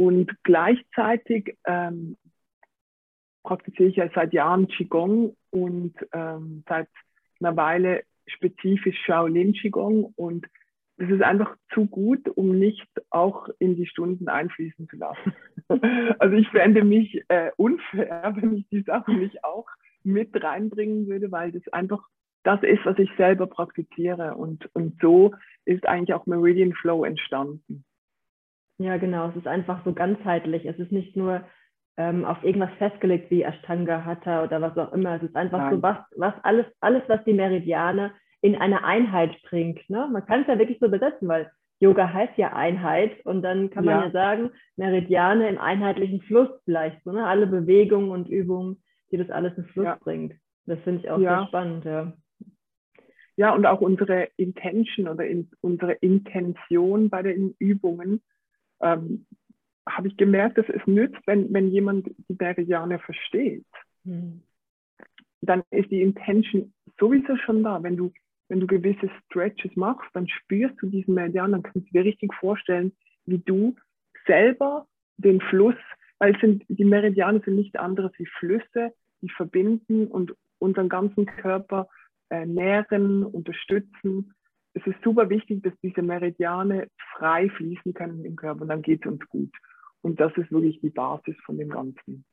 Und gleichzeitig ähm, praktiziere ich ja seit Jahren Qigong und ähm, seit einer Weile spezifisch Shaolin Qigong und das ist einfach zu gut, um nicht auch in die Stunden einfließen zu lassen. also ich fände mich äh, unfair, wenn ich die Sachen nicht auch mit reinbringen würde, weil das einfach das ist, was ich selber praktiziere. Und, und so ist eigentlich auch Meridian Flow entstanden. Ja, genau. Es ist einfach so ganzheitlich. Es ist nicht nur ähm, auf irgendwas festgelegt wie Ashtanga, Hatha oder was auch immer. Es ist einfach Nein. so was, was alles, alles, was die Meridiane in eine Einheit bringt. Ne? Man kann es ja wirklich so besetzen, weil Yoga heißt ja Einheit und dann kann man ja, ja sagen, Meridiane im einheitlichen Fluss vielleicht, so, ne? alle Bewegungen und Übungen, die das alles in Fluss ja. bringt. Das finde ich auch ja. sehr spannend, ja. Ja, und auch unsere Intention oder in, unsere Intention bei den Übungen ähm, habe ich gemerkt, dass es nützt, wenn, wenn jemand die Meridiane versteht. Hm. Dann ist die Intention sowieso schon da. Wenn du wenn du gewisse Stretches machst, dann spürst du diesen Meridian, dann kannst du dir richtig vorstellen, wie du selber den Fluss, weil sind, die Meridiane sind nicht anderes wie Flüsse, die verbinden und unseren ganzen Körper äh, nähren, unterstützen. Es ist super wichtig, dass diese Meridiane frei fließen können im Körper und dann geht es uns gut. Und das ist wirklich die Basis von dem Ganzen.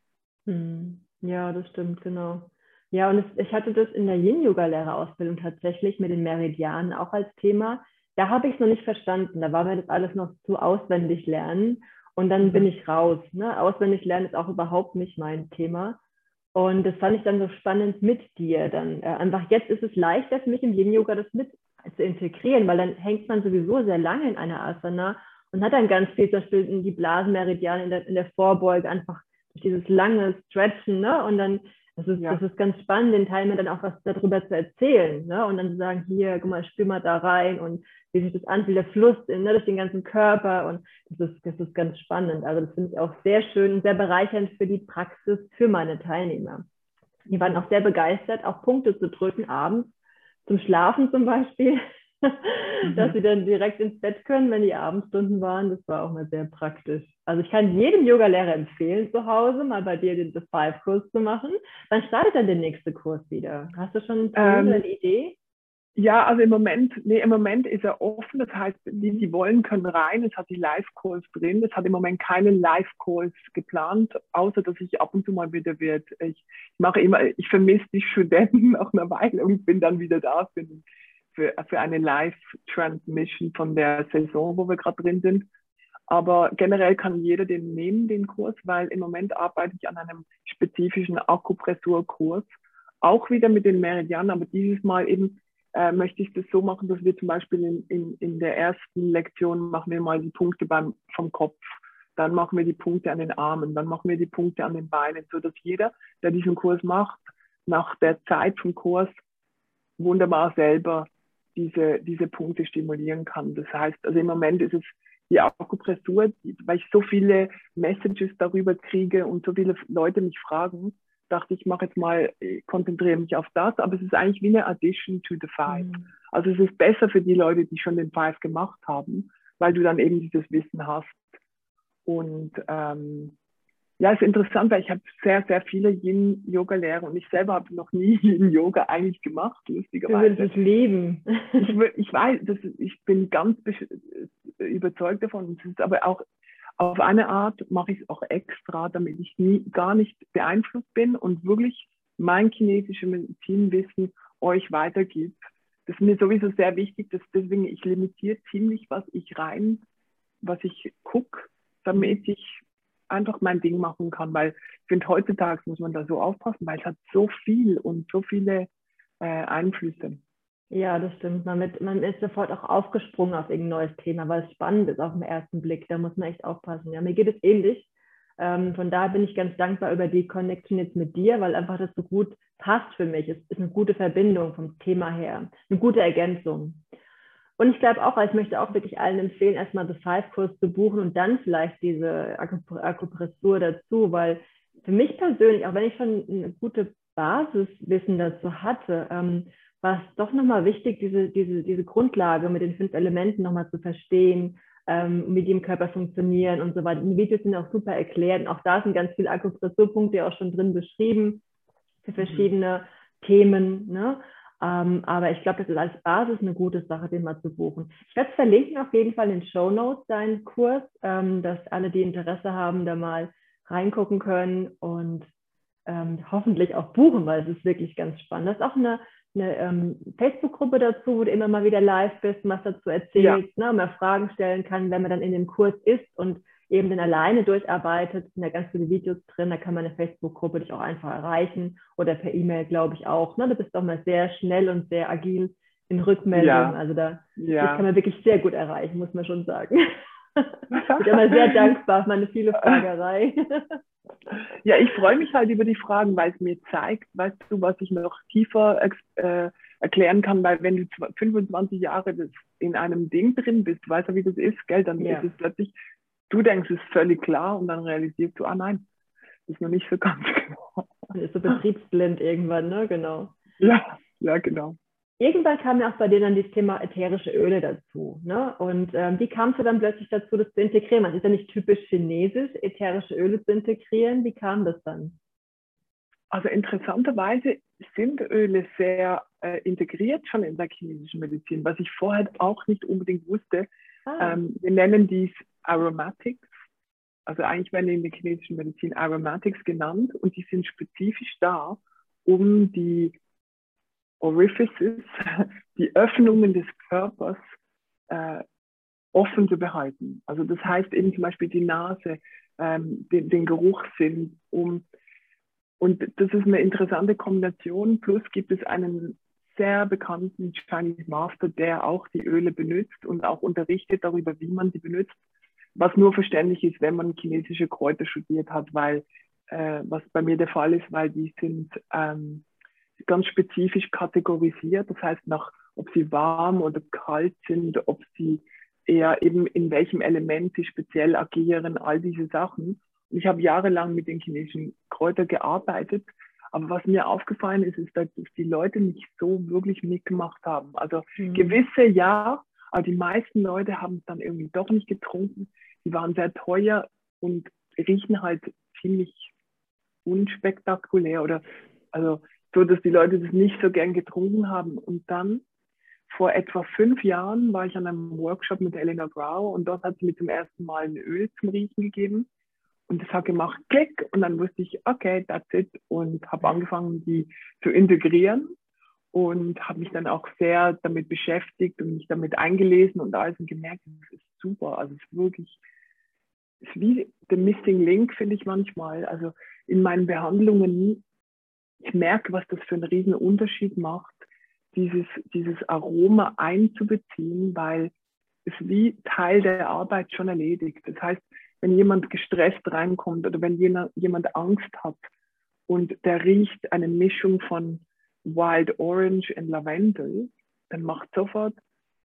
Hm. Ja, das stimmt, genau. Ja, und es, ich hatte das in der Yin-Yoga-Lehrerausbildung tatsächlich mit den Meridianen auch als Thema. Da habe ich es noch nicht verstanden. Da war mir das alles noch zu auswendig lernen. Und dann mhm. bin ich raus. Ne? Auswendig lernen ist auch überhaupt nicht mein Thema. Und das fand ich dann so spannend mit dir. Dann äh, einfach jetzt ist es leichter für mich im Yin-Yoga das mit zu integrieren, weil dann hängt man sowieso sehr lange in einer Asana und hat dann ganz viel zum Beispiel die Blasenmeridiane in der, in der Vorbeuge einfach durch dieses lange Stretchen. Ne? Und dann das ist, ja. das ist ganz spannend, den Teilnehmern dann auch was darüber zu erzählen. Ne? Und dann zu sagen, hier, guck mal, spür mal da rein und wie sich das anfühlt, der Fluss ne, durch den ganzen Körper. Und das ist, das ist ganz spannend. Also das finde ich auch sehr schön und sehr bereichernd für die Praxis für meine Teilnehmer. Die waren auch sehr begeistert, auch Punkte zu drücken abends, zum Schlafen zum Beispiel. dass sie dann direkt ins Bett können, wenn die Abendstunden waren. Das war auch mal sehr praktisch. Also ich kann jedem Yoga-Lehrer empfehlen, zu Hause mal bei dir den The Five-Kurs zu machen. Wann startet dann der nächste Kurs wieder? Hast du schon ähm, eine Idee? Ja, also im Moment, nee, im Moment ist er offen. Das heißt, die, die wollen, können rein. Es hat die Live-Calls drin. Es hat im Moment keine Live-Calls geplant, außer dass ich ab und zu mal wieder wird. Ich, mache immer, ich vermisse die Studenten nach einer Weile und bin dann wieder da für für, für eine Live-Transmission von der Saison, wo wir gerade drin sind. Aber generell kann jeder den nehmen, den Kurs, weil im Moment arbeite ich an einem spezifischen Akupressurkurs, auch wieder mit den Meridianen, aber dieses Mal eben äh, möchte ich das so machen, dass wir zum Beispiel in, in, in der ersten Lektion machen wir mal die Punkte beim, vom Kopf, dann machen wir die Punkte an den Armen, dann machen wir die Punkte an den Beinen, so dass jeder, der diesen Kurs macht, nach der Zeit vom Kurs wunderbar selber diese, diese Punkte stimulieren kann. Das heißt, also im Moment ist es die Akupressur, weil ich so viele Messages darüber kriege und so viele Leute mich fragen, dachte ich, mache jetzt mal, konzentriere mich auf das, aber es ist eigentlich wie eine Addition to the Five. Mhm. Also es ist besser für die Leute, die schon den Five gemacht haben, weil du dann eben dieses Wissen hast. Und ähm, ja, ist interessant, weil ich habe sehr, sehr viele Yin-Yoga-Lehrer und ich selber habe noch nie Yin-Yoga eigentlich gemacht, lustigerweise. Du willst es leben. ich, ich weiß, das, ich bin ganz überzeugt davon. Es ist aber auch auf eine Art mache ich es auch extra, damit ich nie, gar nicht beeinflusst bin und wirklich mein chinesisches Medizinwissen euch weitergibt. Das ist mir sowieso sehr wichtig, dass deswegen ich limitiere ziemlich, was ich rein, was ich gucke, damit ich einfach mein Ding machen kann, weil ich finde, heutzutage muss man da so aufpassen, weil es hat so viel und so viele äh, Einflüsse. Ja, das stimmt. Man, mit, man ist sofort auch aufgesprungen auf irgendein neues Thema, weil es spannend ist auf den ersten Blick. Da muss man echt aufpassen. Ja, mir geht es ähnlich. Ähm, von daher bin ich ganz dankbar über die Connection jetzt mit dir, weil einfach das so gut passt für mich. Es ist eine gute Verbindung vom Thema her, eine gute Ergänzung. Und ich glaube auch, ich möchte auch wirklich allen empfehlen, erstmal The Five-Kurs zu buchen und dann vielleicht diese Akupressur dazu, weil für mich persönlich, auch wenn ich schon eine gute Basiswissen dazu hatte, ähm, war es doch nochmal wichtig, diese, diese, diese Grundlage mit den fünf Elementen nochmal zu verstehen, ähm, wie die im Körper funktionieren und so weiter. Die Videos sind auch super erklärt und auch da sind ganz viele Akupressurpunkte auch schon drin beschrieben für mhm. verschiedene mhm. Themen. Ne? Ähm, aber ich glaube, das ist als Basis eine gute Sache, den mal zu buchen. Ich werde es verlinken auf jeden Fall in den Show Notes, deinen Kurs, ähm, dass alle, die Interesse haben, da mal reingucken können und ähm, hoffentlich auch buchen, weil es ist wirklich ganz spannend. Das ist auch eine, eine ähm, Facebook-Gruppe dazu, wo du immer mal wieder live bist, was dazu erzählst, ja. ne, man Fragen stellen kann, wenn man dann in dem Kurs ist und eben dann alleine durcharbeitet, sind da ganz viele Videos drin, da kann man eine Facebook-Gruppe dich auch einfach erreichen oder per E-Mail, glaube ich, auch. Ne? Du bist auch mal sehr schnell und sehr agil in Rückmeldungen. Ja. Also da ja. das kann man wirklich sehr gut erreichen, muss man schon sagen. ich bin immer sehr dankbar für meine viele Fragerei. ja, ich freue mich halt über die Fragen, weil es mir zeigt, weißt du, was ich noch tiefer äh, erklären kann, weil wenn du 25 Jahre in einem Ding drin bist, weißt du, wie das ist, gell, dann ja. ist es plötzlich du denkst, es ist völlig klar und dann realisierst du, ah nein, ist noch nicht so ganz genau. Ist so betriebsblind irgendwann, ne? Genau. Ja, ja, genau. Irgendwann kam ja auch bei dir dann das Thema ätherische Öle dazu. Ne? Und ähm, wie kamst du dann plötzlich dazu, das zu integrieren? Man ist ja nicht typisch chinesisch, ätherische Öle zu integrieren. Wie kam das dann? Also interessanterweise sind Öle sehr äh, integriert schon in der chinesischen Medizin, was ich vorher auch nicht unbedingt wusste. Ah. Ähm, wir nennen dies Aromatics. Also eigentlich werden in der chinesischen Medizin Aromatics genannt und die sind spezifisch da, um die Orifices, die Öffnungen des Körpers äh, offen zu behalten. Also das heißt eben zum Beispiel die Nase, ähm, den, den Geruchssinn, um und das ist eine interessante Kombination. Plus gibt es einen sehr bekannten Chinese Master, der auch die Öle benutzt und auch unterrichtet darüber, wie man sie benutzt was nur verständlich ist, wenn man chinesische Kräuter studiert hat, weil äh, was bei mir der Fall ist, weil die sind ähm, ganz spezifisch kategorisiert. Das heißt, nach ob sie warm oder kalt sind, ob sie eher eben in welchem Element sie speziell agieren, all diese Sachen. Und ich habe jahrelang mit den chinesischen Kräutern gearbeitet. Aber was mir aufgefallen ist, ist, dass die Leute nicht so wirklich mitgemacht haben. Also mhm. gewisse ja, aber die meisten Leute haben es dann irgendwie doch nicht getrunken. Die waren sehr teuer und riechen halt ziemlich unspektakulär oder also so, dass die Leute das nicht so gern getrunken haben. Und dann vor etwa fünf Jahren war ich an einem Workshop mit Elena Grau und dort hat sie mir zum ersten Mal ein Öl zum Riechen gegeben. Und das hat gemacht, klick, und dann wusste ich, okay, that's it, und habe angefangen, die zu integrieren und habe mich dann auch sehr damit beschäftigt und mich damit eingelesen und alles und gemerkt, das ist super, also es ist wirklich ist wie the missing link, finde ich manchmal. Also in meinen Behandlungen, ich merke, was das für einen riesen Unterschied macht, dieses, dieses Aroma einzubeziehen, weil es wie Teil der Arbeit schon erledigt. Das heißt, wenn jemand gestresst reinkommt oder wenn jemand Angst hat und der riecht eine Mischung von Wild Orange und Lavendel, dann macht sofort.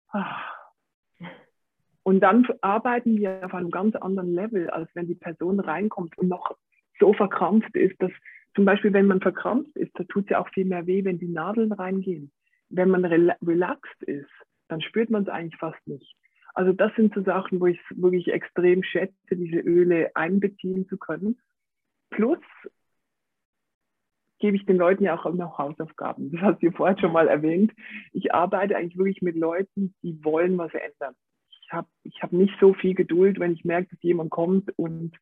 Ah. Und dann arbeiten wir auf einem ganz anderen Level, als wenn die Person reinkommt und noch so verkrampft ist, dass zum Beispiel, wenn man verkrampft ist, da tut es ja auch viel mehr weh, wenn die Nadeln reingehen. Wenn man rela relaxed ist, dann spürt man es eigentlich fast nicht. Also das sind so Sachen, wo ich es wirklich extrem schätze, diese Öle einbeziehen zu können. Plus gebe ich den Leuten ja auch noch Hausaufgaben. Das hast du vorher schon mal erwähnt. Ich arbeite eigentlich wirklich mit Leuten, die wollen was ändern. Ich habe ich hab nicht so viel Geduld, wenn ich merke, dass jemand kommt und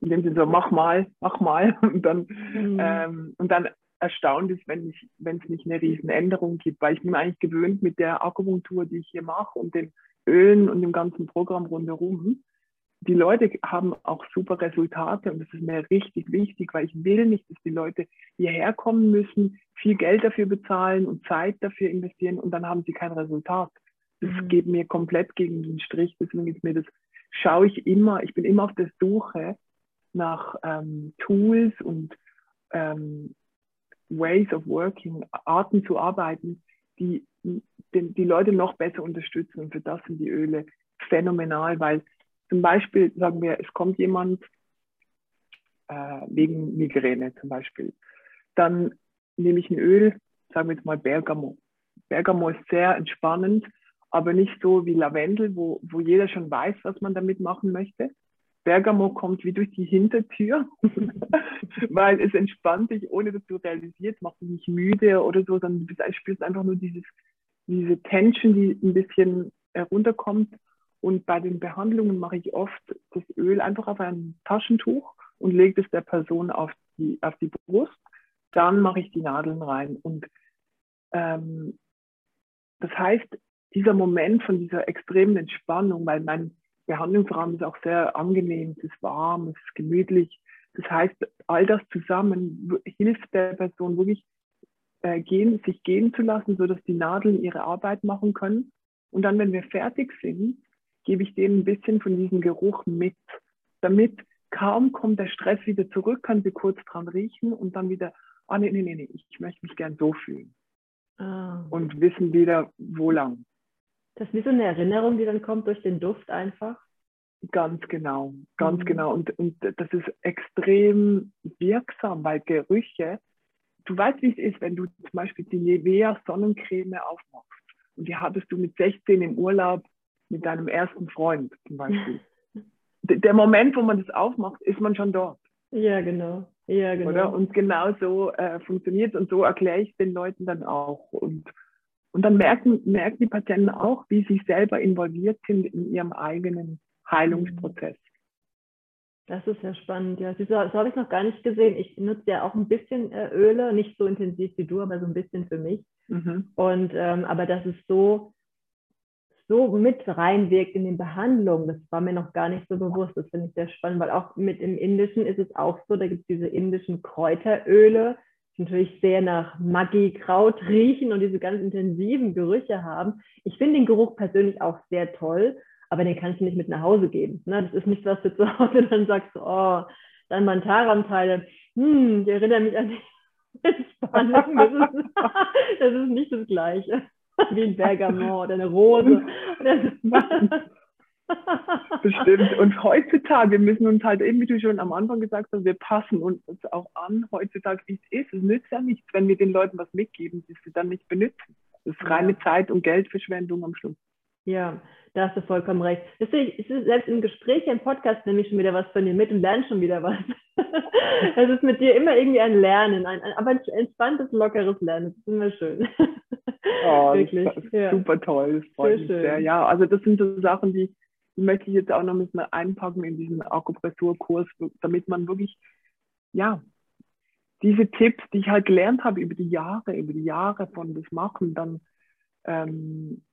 in dem Sinne so, mach mal, mach mal. Und dann, mhm. ähm, und dann erstaunt ist, wenn es nicht eine riesen Änderung gibt, weil ich bin mir eigentlich gewöhnt mit der Akupunktur, die ich hier mache und den Ölen und dem ganzen Programm rundherum. Die Leute haben auch super Resultate und das ist mir richtig wichtig, weil ich will nicht, dass die Leute hierher kommen müssen, viel Geld dafür bezahlen und Zeit dafür investieren und dann haben sie kein Resultat. Das mhm. geht mir komplett gegen den Strich, deswegen ist mir das, schaue ich immer, ich bin immer auf der Suche nach ähm, Tools und ähm, Ways of Working, Arten zu arbeiten, die die, die Leute noch besser unterstützen. Und für das sind die Öle phänomenal, weil zum Beispiel, sagen wir, es kommt jemand äh, wegen Migräne zum Beispiel. Dann nehme ich ein Öl, sagen wir jetzt mal Bergamo. Bergamo ist sehr entspannend, aber nicht so wie Lavendel, wo, wo jeder schon weiß, was man damit machen möchte. Bergamo kommt wie durch die Hintertür, weil es entspannt dich, ohne dass du realisierst, macht dich nicht müde oder so, sondern du spürst einfach nur dieses, diese Tension, die ein bisschen herunterkommt. Und bei den Behandlungen mache ich oft das Öl einfach auf ein Taschentuch und lege es der Person auf die, auf die Brust. Dann mache ich die Nadeln rein. Und ähm, das heißt, dieser Moment von dieser extremen Entspannung, weil mein Behandlungsraum ist auch sehr angenehm, es ist warm, es ist gemütlich. Das heißt, all das zusammen hilft der Person wirklich, äh, gehen, sich gehen zu lassen, sodass die Nadeln ihre Arbeit machen können. Und dann, wenn wir fertig sind, gebe ich denen ein bisschen von diesem Geruch mit, damit kaum kommt der Stress wieder zurück, kann sie kurz dran riechen und dann wieder, ah nee, nee, nee, nee, ich möchte mich gern so fühlen. Ah. Und wissen wieder, wo lang. Das ist wie so eine Erinnerung, die dann kommt durch den Duft einfach. Ganz genau, ganz mhm. genau. Und, und das ist extrem wirksam, weil Gerüche, du weißt, wie es ist, wenn du zum Beispiel die Nivea Sonnencreme aufmachst und die hattest du mit 16 im Urlaub mit deinem ersten Freund zum Beispiel. Der Moment, wo man das aufmacht, ist man schon dort. Ja, genau. Ja, genau. Oder? Und genau so äh, funktioniert und so erkläre ich den Leuten dann auch. Und und dann merken, merken die Patienten auch, wie sie selber involviert sind in ihrem eigenen Heilungsprozess. Das ist ja spannend, ja. Das, habe ich noch gar nicht gesehen. Ich nutze ja auch ein bisschen äh, Öle, nicht so intensiv wie du, aber so ein bisschen für mich. Mhm. Und ähm, aber das ist so, so mit reinwirkt in die Behandlung, das war mir noch gar nicht so bewusst. Das finde ich sehr spannend, weil auch mit im Indischen ist es auch so, da gibt es diese indischen Kräuteröle, natürlich sehr nach Maggi, Kraut riechen und diese ganz intensiven Gerüche haben. Ich finde den Geruch persönlich auch sehr toll, aber den kannst du nicht mit nach Hause geben. Ne? Das ist nicht, was du zu Hause dann sagst, oh, dann Mantaram-Teile, hm, die erinnern mich an die. Das ist, das ist nicht das Gleiche wie ein Bergamot oder eine Rose. Bestimmt. Und heutzutage, wir müssen uns halt eben, wie du schon am Anfang gesagt hast, wir passen uns auch an, heutzutage, wie es ist. Es nützt ja nichts, wenn wir den Leuten was mitgeben, die sie dann nicht benutzen. Das ist reine ja. Zeit- und Geldverschwendung am Schluss. Ja, da hast du vollkommen recht. Ist selbst im Gespräch, im Podcast nehme ich schon wieder was von dir mit und lerne schon wieder was. Es ist mit dir immer irgendwie ein Lernen, ein, ein, aber ein entspanntes, lockeres Lernen. Das ist immer schön. Oh, Wirklich. Ist ja. super toll, das freut sehr mich schön. sehr. Ja, also das sind so Sachen, die möchte ich jetzt auch noch bisschen einpacken in diesen Akupressurkurs, damit man wirklich, ja, diese Tipps, die ich halt gelernt habe über die Jahre, über die Jahre von das Machen, dann, ähm,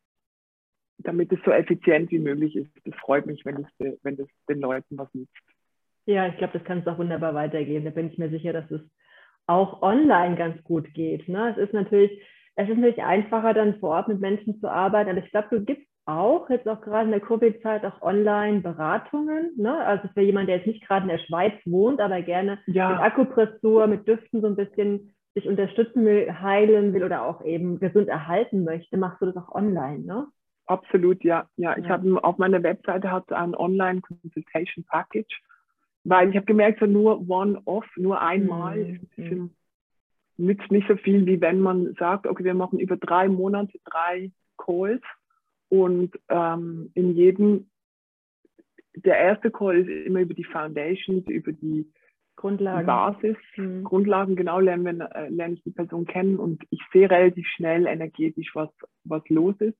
damit es so effizient wie möglich ist. Das freut mich, wenn es wenn das den Leuten was nützt. Ja, ich glaube, das kann es auch wunderbar weitergehen. Da bin ich mir sicher, dass es auch online ganz gut geht. Ne? Es ist natürlich, es ist natürlich einfacher, dann vor Ort mit Menschen zu arbeiten, aber ich glaube, du gibst auch jetzt auch gerade in der Covid-Zeit auch Online-Beratungen. Ne? Also für jemanden, der jetzt nicht gerade in der Schweiz wohnt, aber gerne ja. mit Akupressur, mit Düften so ein bisschen sich unterstützen will, heilen will oder auch eben gesund erhalten möchte, machst du das auch online, ne? Absolut, ja. Ja, ich ja. habe auf meiner Webseite hat ein Online Consultation Package, weil ich habe gemerkt, so nur One-Off, nur einmal, mhm. nützt nicht so viel, wie wenn man sagt, okay, wir machen über drei Monate drei Calls und ähm, in jedem, der erste Call ist immer über die Foundations, über die Grundlagen. Basis, mhm. Grundlagen, genau, lernen wir, äh, lerne ich die Person kennen und ich sehe relativ schnell energetisch, was, was los ist.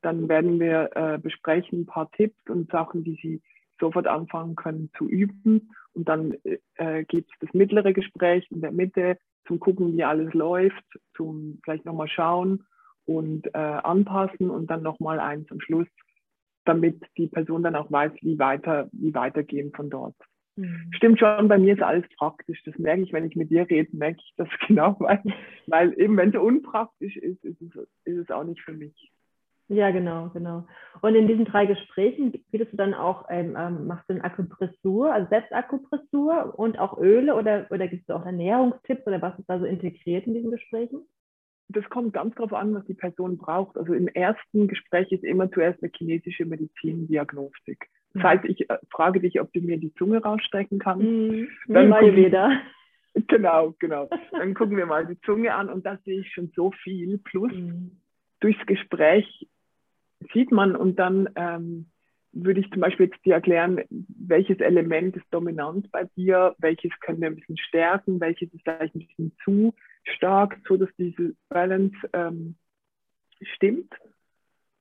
Dann werden wir äh, besprechen ein paar Tipps und Sachen, die Sie sofort anfangen können zu üben. Und dann äh, gibt es das mittlere Gespräch in der Mitte zum Gucken, wie alles läuft, zum vielleicht nochmal schauen und äh, anpassen und dann nochmal eins zum Schluss, damit die Person dann auch weiß, wie weiter, wie weitergehen von dort. Mhm. Stimmt schon, bei mir ist alles praktisch. Das merke ich, wenn ich mit dir rede, merke ich das genau, weil, weil eben wenn es unpraktisch ist, ist es, ist es auch nicht für mich. Ja, genau, genau. Und in diesen drei Gesprächen bietest du dann auch, ähm, ähm, machst du eine Akupressur, also Selbstakupressur und auch Öle oder, oder gibst du auch Ernährungstipps oder was ist da so integriert in diesen Gesprächen? Das kommt ganz darauf an, was die Person braucht. Also im ersten Gespräch ist immer zuerst eine chinesische Medizindiagnostik. Das heißt, ich äh, frage dich, ob du mir die Zunge rausstrecken kannst. Mhm. Dann Ayurveda. Genau, genau. Dann gucken wir mal die Zunge an und da sehe ich schon so viel. Plus mhm. durchs Gespräch sieht man und dann ähm, würde ich zum Beispiel jetzt dir erklären, welches Element ist dominant bei dir, welches können wir ein bisschen stärken, welches ist vielleicht ein bisschen zu stark, so dass diese Balance ähm, stimmt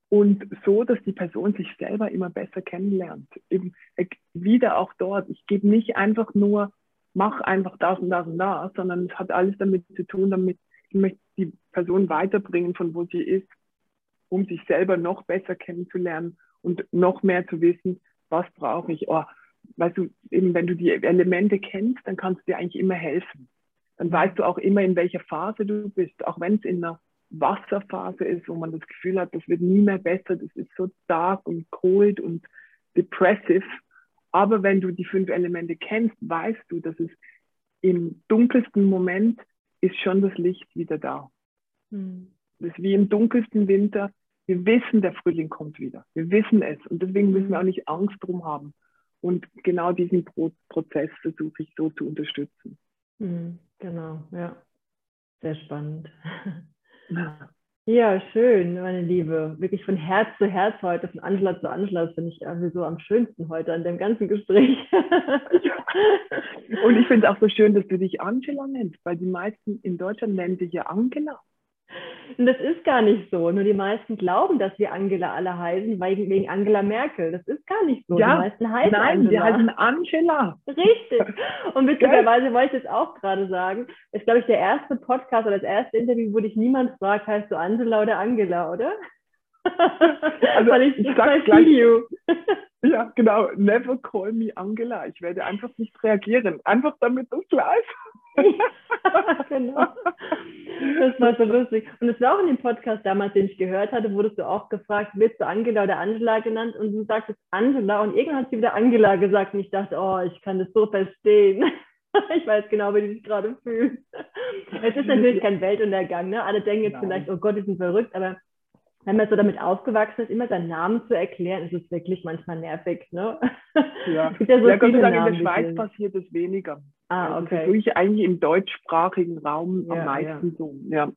und so, dass die Person sich selber immer besser kennenlernt. Eben äh, wieder auch dort. Ich gebe nicht einfach nur, mach einfach das und das und das, sondern es hat alles damit zu tun, damit ich möchte die Person weiterbringen, von wo sie ist, um sich selber noch besser kennenzulernen und noch mehr zu wissen, was brauche ich. Oh, weißt du, eben wenn du die Elemente kennst, dann kannst du dir eigentlich immer helfen. Dann weißt du auch immer, in welcher Phase du bist, auch wenn es in einer Wasserphase ist, wo man das Gefühl hat, das wird nie mehr besser, das ist so dark und cold und depressive. Aber wenn du die fünf Elemente kennst, weißt du, dass es im dunkelsten Moment ist schon das Licht wieder da. Mhm. Das ist wie im dunkelsten Winter. Wir wissen, der Frühling kommt wieder. Wir wissen es. Und deswegen müssen wir auch nicht Angst drum haben. Und genau diesen Pro Prozess versuche ich so zu unterstützen. Mhm, genau, ja. Sehr spannend. Ja, schön, meine Liebe. Wirklich von Herz zu Herz heute, von Angela zu Angela, das finde ich irgendwie so am schönsten heute an dem ganzen Gespräch. Und ich finde es auch so schön, dass du dich Angela nennst, weil die meisten in Deutschland nennen dich ja Angela. Und das ist gar nicht so. Nur die meisten glauben, dass wir Angela alle heißen, wegen, wegen Angela Merkel. Das ist gar nicht so. Ja, die meisten heißen nein, Angela. die heißen Angela. Richtig. Und witzigerweise wollte ich das auch gerade sagen. Ist, glaube ich, der erste Podcast oder das erste Interview, wo dich niemand fragt, heißt du Angela oder Angela, oder? Also Weil ich, ich sag gleich, you. ja, genau. Never call me Angela. Ich werde einfach nicht reagieren. Einfach damit das klar ist. Genau. Das war so lustig. Und es war auch in dem Podcast damals, den ich gehört hatte, wurdest du auch gefragt, wirst du Angela oder Angela genannt? Und du sagtest Angela und irgendwann hat sie wieder Angela gesagt und ich dachte, oh, ich kann das so verstehen. ich weiß genau, wie die sich gerade fühlt. Es ist natürlich kein Weltuntergang, ne? Alle denken jetzt Nein. vielleicht, oh Gott, die sind verrückt, aber wenn man so damit aufgewachsen ist, immer seinen Namen zu erklären, ist es wirklich manchmal nervig. Ne? Ja, ja, so ja Gott sei Dank in der Schweiz passiert es weniger. Ah, okay. Das ist wirklich eigentlich im deutschsprachigen Raum ja, am meisten ja. so. Ja.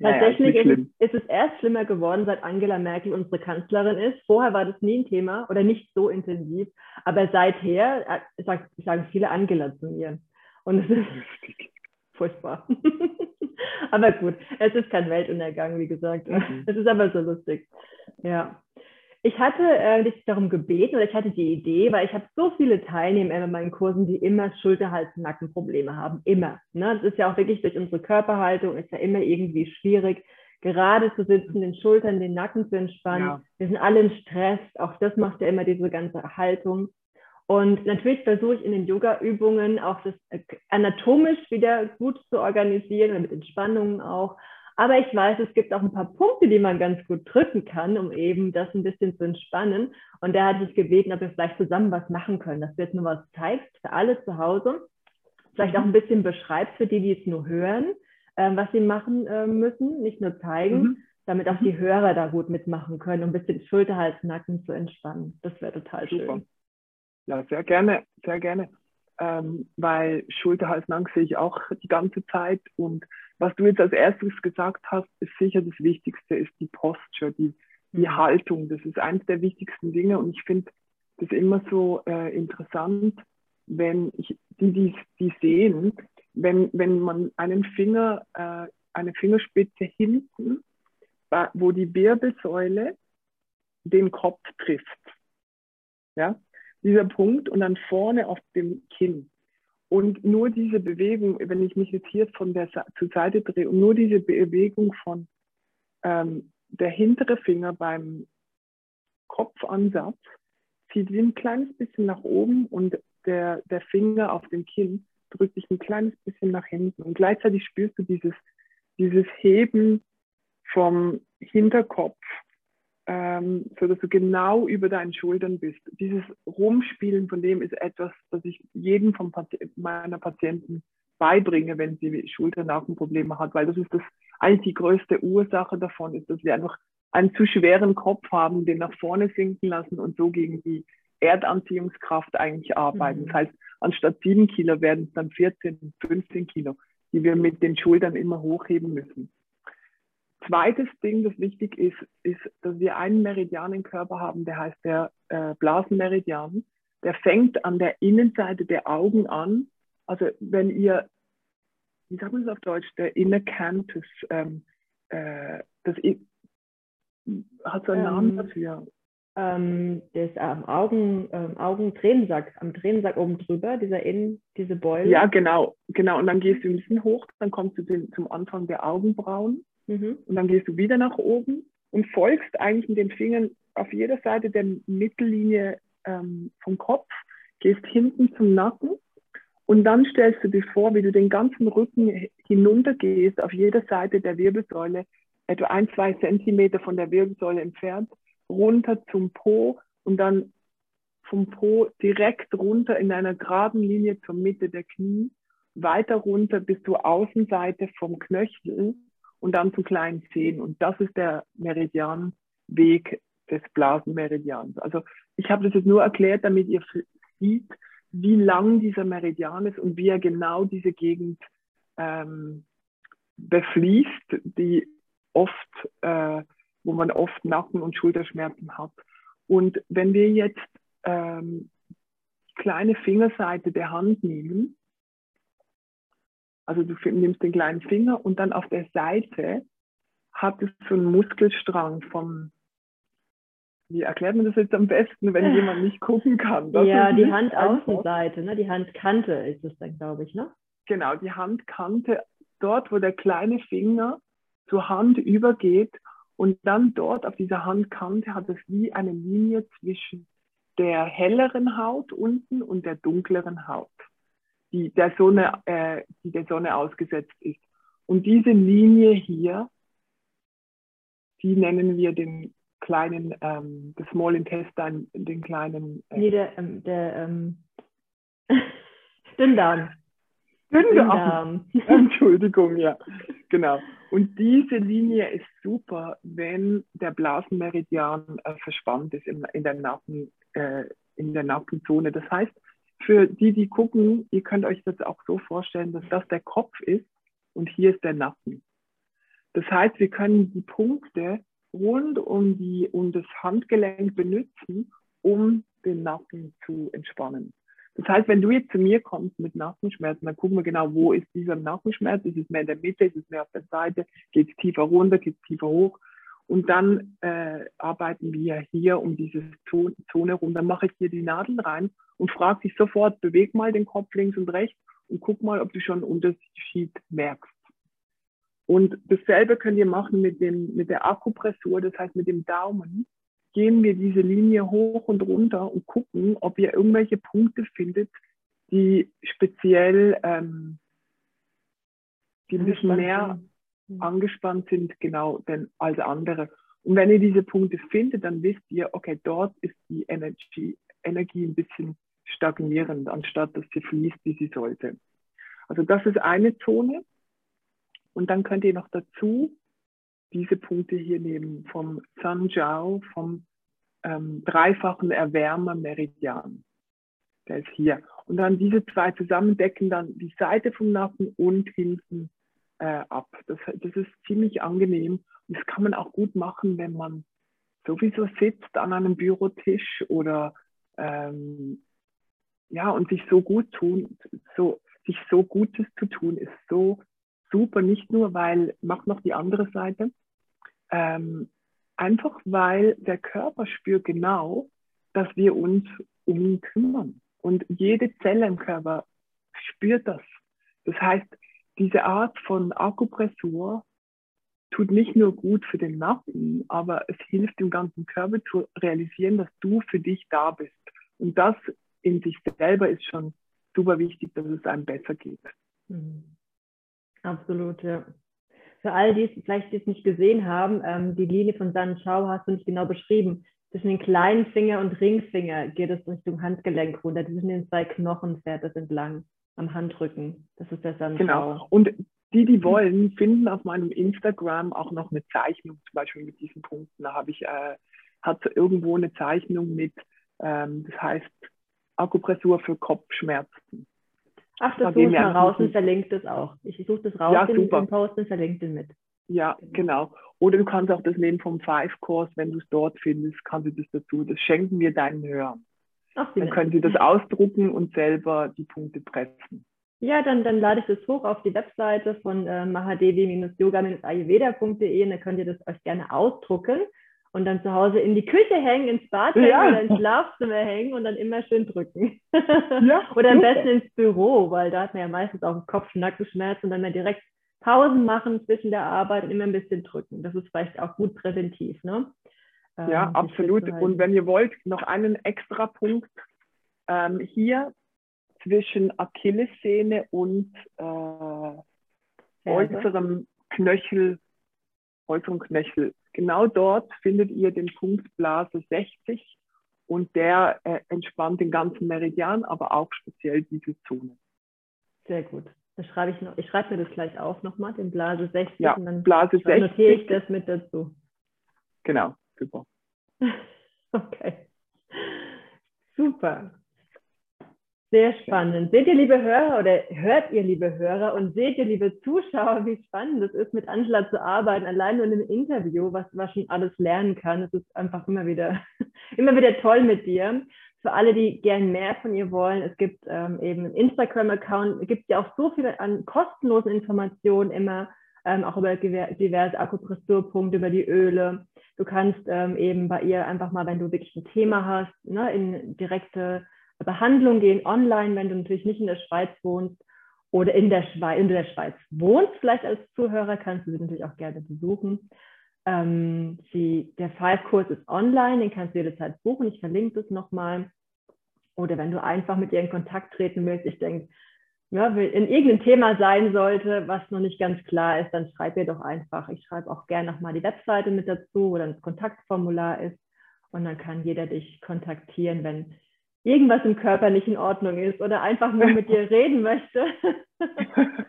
Tatsächlich ja, ist, ist, es erst schlimmer geworden, seit Angela Merkel unsere Kanzlerin ist. Vorher war das nie ein Thema oder nicht so intensiv. Aber seither äh, sagen viele Angela zu mir. Und es ist furchtbar. aber gut, es ist kein Weltuntergang, wie gesagt. Mhm. Es ist aber so lustig. Ja. Ich hatte äh, dich darum gebeten oder ich hatte die Idee, weil ich habe so viele Teilnehmer in meinen Kursen, die immer Schulter, Hals, Nackenprobleme haben. Immer. Ne? Das ist ja auch wirklich durch unsere Körperhaltung, ist ja immer irgendwie schwierig, gerade zu sitzen, den Schultern, den Nacken zu entspannen. Ja. Wir sind alle im Stress. Auch das macht ja immer diese ganze Haltung. Und natürlich versuche ich in den Yoga-Übungen auch das äh, anatomisch wieder gut zu organisieren, mit Entspannungen auch. Aber ich weiß, es gibt auch ein paar Punkte, die man ganz gut drücken kann, um eben das ein bisschen zu entspannen. Und da hatte ich gebeten, ob wir vielleicht zusammen was machen können, dass du jetzt nur was zeigst für alle zu Hause. vielleicht auch ein bisschen beschreibst für die, die es nur hören, äh, was sie machen äh, müssen, nicht nur zeigen, mhm. damit auch die Hörer da gut mitmachen können, um ein bisschen Schulter, Hals, Nacken zu entspannen. Das wäre total Super. schön. Ja, sehr gerne, sehr gerne. Ähm, weil Schulter, Hals, Nacken sehe ich auch die ganze Zeit. Und was du jetzt als erstes gesagt hast, ist sicher das Wichtigste, ist die Posture, die, die mhm. Haltung. Das ist eines der wichtigsten Dinge. Und ich finde das immer so äh, interessant, wenn ich, die, die, die sehen, wenn, wenn man einen Finger, äh, eine Fingerspitze hinten, wo die Wirbelsäule den Kopf trifft. Ja, dieser Punkt und dann vorne auf dem Kinn. Und nur diese Bewegung, wenn ich mich jetzt hier von der zur Seite drehe, und nur diese Bewegung von ähm, der hintere Finger beim Kopfansatz zieht wie ein kleines bisschen nach oben und der, der Finger auf dem Kinn drückt dich ein kleines bisschen nach hinten. Und gleichzeitig spürst du dieses, dieses Heben vom Hinterkopf, ähm, so dass du genau über deinen Schultern bist. Dieses Rumspielen von dem ist etwas, das ich jedem von Pati meiner Patienten beibringe, wenn sie Schulter-Nackenprobleme hat, weil das ist das eigentlich die größte Ursache davon, ist, dass wir einfach einen zu schweren Kopf haben, den nach vorne sinken lassen und so gegen die Erdanziehungskraft eigentlich arbeiten. Mhm. Das heißt, anstatt sieben Kilo werden es dann 14, 15 Kilo, die wir mit den Schultern immer hochheben müssen. Zweites Ding, das wichtig ist, ist, dass wir einen Meridian im Körper haben, der heißt der äh, Blasenmeridian. Der fängt an der Innenseite der Augen an. Also wenn ihr, wie sagt man das auf Deutsch, der Inner Cantus, ähm, äh, das hat so einen ähm, Namen dafür ähm, das am Augen, ähm, Augentränensack, am Tränensack oben drüber, dieser Innen, diese Beule. Ja, genau, genau. Und dann gehst du ein bisschen hoch, dann kommst du zum Anfang der Augenbrauen mhm. und dann gehst du wieder nach oben und folgst eigentlich mit den Fingern auf jeder Seite der Mittellinie ähm, vom Kopf, gehst hinten zum Nacken und dann stellst du dir vor, wie du den ganzen Rücken hinuntergehst auf jeder Seite der Wirbelsäule, etwa ein, zwei Zentimeter von der Wirbelsäule entfernt runter zum Po und dann vom Po direkt runter in einer geraden Linie zur Mitte der Knie, weiter runter bis zur Außenseite vom Knöchel und dann zu kleinen Zehen. Und das ist der Meridianweg des Blasenmeridians. Also ich habe das jetzt nur erklärt, damit ihr seht, wie lang dieser Meridian ist und wie er genau diese Gegend ähm, befließt, die oft äh, wo man oft Nacken- und Schulterschmerzen hat. Und wenn wir jetzt ähm, kleine Fingerseite der Hand nehmen, also du nimmst den kleinen Finger und dann auf der Seite hat es so einen Muskelstrang vom, wie erklärt man das jetzt am besten, wenn jemand nicht gucken kann? Das ja, die Handaußenseite, ne? die Handkante ist es dann, glaube ich, ne? Genau, die Handkante, dort, wo der kleine Finger zur Hand übergeht und dann dort auf dieser Handkante hat es wie eine Linie zwischen der helleren Haut unten und der dunkleren Haut, die der Sonne, äh, die der Sonne ausgesetzt ist. Und diese Linie hier, die nennen wir den kleinen, ähm, das Small Intestine, den kleinen. Äh, nee, der, ähm, der ähm, Dünndarm. Dünndarm. Entschuldigung, ja, genau. Und diese Linie ist super, wenn der Blasenmeridian äh, verspannt ist in, in, der Nacken, äh, in der Nackenzone. Das heißt, für die, die gucken, ihr könnt euch das auch so vorstellen, dass das der Kopf ist und hier ist der Nacken. Das heißt, wir können die Punkte rund um, die, um das Handgelenk benutzen, um den Nacken zu entspannen. Das heißt, wenn du jetzt zu mir kommst mit Nackenschmerzen, dann gucken wir genau, wo ist dieser Nackenschmerz? Ist es mehr in der Mitte? Ist es mehr auf der Seite? Geht es tiefer runter? Geht es tiefer hoch? Und dann äh, arbeiten wir hier um diese Zone rum. Dann mache ich hier die Nadeln rein und frage dich sofort, beweg mal den Kopf links und rechts und guck mal, ob du schon einen Unterschied merkst. Und dasselbe könnt ihr machen mit, dem, mit der Akupressur, das heißt mit dem Daumen gehen wir diese Linie hoch und runter und gucken, ob ihr irgendwelche Punkte findet, die speziell, ähm, die ein bisschen mehr. Angespannt sind, genau, denn als andere. Und wenn ihr diese Punkte findet, dann wisst ihr, okay, dort ist die Energie, Energie ein bisschen stagnierend, anstatt dass sie fließt, wie sie sollte. Also das ist eine Zone. Und dann könnt ihr noch dazu diese Punkte hier nehmen vom Sanjiao, vom ähm, dreifachen Erwärmer-Meridian. Der ist hier. Und dann diese zwei zusammen decken dann die Seite vom Nacken und hinten äh, ab. Das, das ist ziemlich angenehm. Das kann man auch gut machen, wenn man sowieso sitzt an einem Bürotisch oder ähm, ja, und sich so gut tun, so, sich so Gutes zu tun, ist so super, nicht nur, weil, macht noch die andere Seite, ähm, einfach weil der Körper spürt genau, dass wir uns um ihn kümmern. Und jede Zelle im Körper spürt das. Das heißt, diese Art von Akupressur tut nicht nur gut für den Nacken, aber es hilft dem ganzen Körper zu realisieren, dass du für dich da bist. Und das in sich selber ist schon super wichtig, dass es einem besser geht. Mhm. Absolut, ja. Für all die vielleicht die es nicht gesehen haben, ähm, die Linie von San Chao hast du nicht genau beschrieben. Zwischen den kleinen Finger und Ringfinger geht es Richtung Handgelenk runter. Zwischen den zwei Knochen fährt es entlang am Handrücken. Das ist der San Genau. Und die, die wollen, finden auf meinem Instagram auch noch eine Zeichnung, zum Beispiel mit diesen Punkten. Da habe ich, äh, hat irgendwo eine Zeichnung mit, ähm, das heißt Akupressur für Kopfschmerzen. Ach, das suche ich mal raus und verlinkt es auch. Ich suche das raus ja, in den Post und verlinke den mit. Ja, genau. genau. Oder du kannst auch das nehmen vom Five-Kurs, wenn du es dort findest, kannst du das dazu. Das schenken wir deinen Hörern. Ach, dann können sie das ausdrucken und selber die Punkte pressen. Ja, dann, dann lade ich das hoch auf die Webseite von äh, mahadevi-yoga-ayurveda.de und dann könnt ihr das euch gerne ausdrucken und dann zu Hause in die Küche hängen, ins Bad hängen ja. oder ins Schlafzimmer hängen und dann immer schön drücken. Ja, oder am besten ins Büro, weil da hat man ja meistens auch Kopf- und Nackenschmerzen und dann mal direkt Pausen machen zwischen der Arbeit und immer ein bisschen drücken. Das ist vielleicht auch gut präventiv, ne? Ja, ähm, absolut. Und wenn ihr wollt, noch einen extra Punkt ähm, hier zwischen Achillessehne und äh, äußerem Knöchel, äußerem Knöchel Genau dort findet ihr den Punkt Blase 60 und der äh, entspannt den ganzen Meridian, aber auch speziell diese Zone. Sehr gut. Das schreibe ich noch. Ich schreibe mir das gleich auf nochmal, den Blase 60 ja, und dann Blase 60. notiere ich das mit dazu. Genau, super. okay. Super. Sehr spannend. Seht ihr, liebe Hörer, oder hört ihr, liebe Hörer, und seht ihr, liebe Zuschauer, wie spannend es ist, mit Angela zu arbeiten, allein nur in einem Interview, was man schon alles lernen kann. Es ist einfach immer wieder, immer wieder toll mit dir. Für alle, die gern mehr von ihr wollen, es gibt ähm, eben einen Instagram-Account, es gibt ja auch so viele an kostenlosen Informationen immer, ähm, auch über diverse Akupressurpunkte, über die Öle. Du kannst ähm, eben bei ihr einfach mal, wenn du wirklich ein Thema hast, ne, in direkte Behandlung gehen online, wenn du natürlich nicht in der Schweiz wohnst oder in der, Schweiz, in der Schweiz wohnst, vielleicht als Zuhörer, kannst du sie natürlich auch gerne besuchen. Ähm, die, der Five-Kurs ist online, den kannst du jederzeit buchen. Ich verlinke das nochmal. Oder wenn du einfach mit ihr in Kontakt treten willst, ich denke, ja, in irgendeinem Thema sein sollte, was noch nicht ganz klar ist, dann schreib ihr doch einfach. Ich schreibe auch gerne nochmal die Webseite mit dazu, wo dann das Kontaktformular ist. Und dann kann jeder dich kontaktieren, wenn irgendwas im Körper nicht in Ordnung ist oder einfach nur mit dir reden möchte.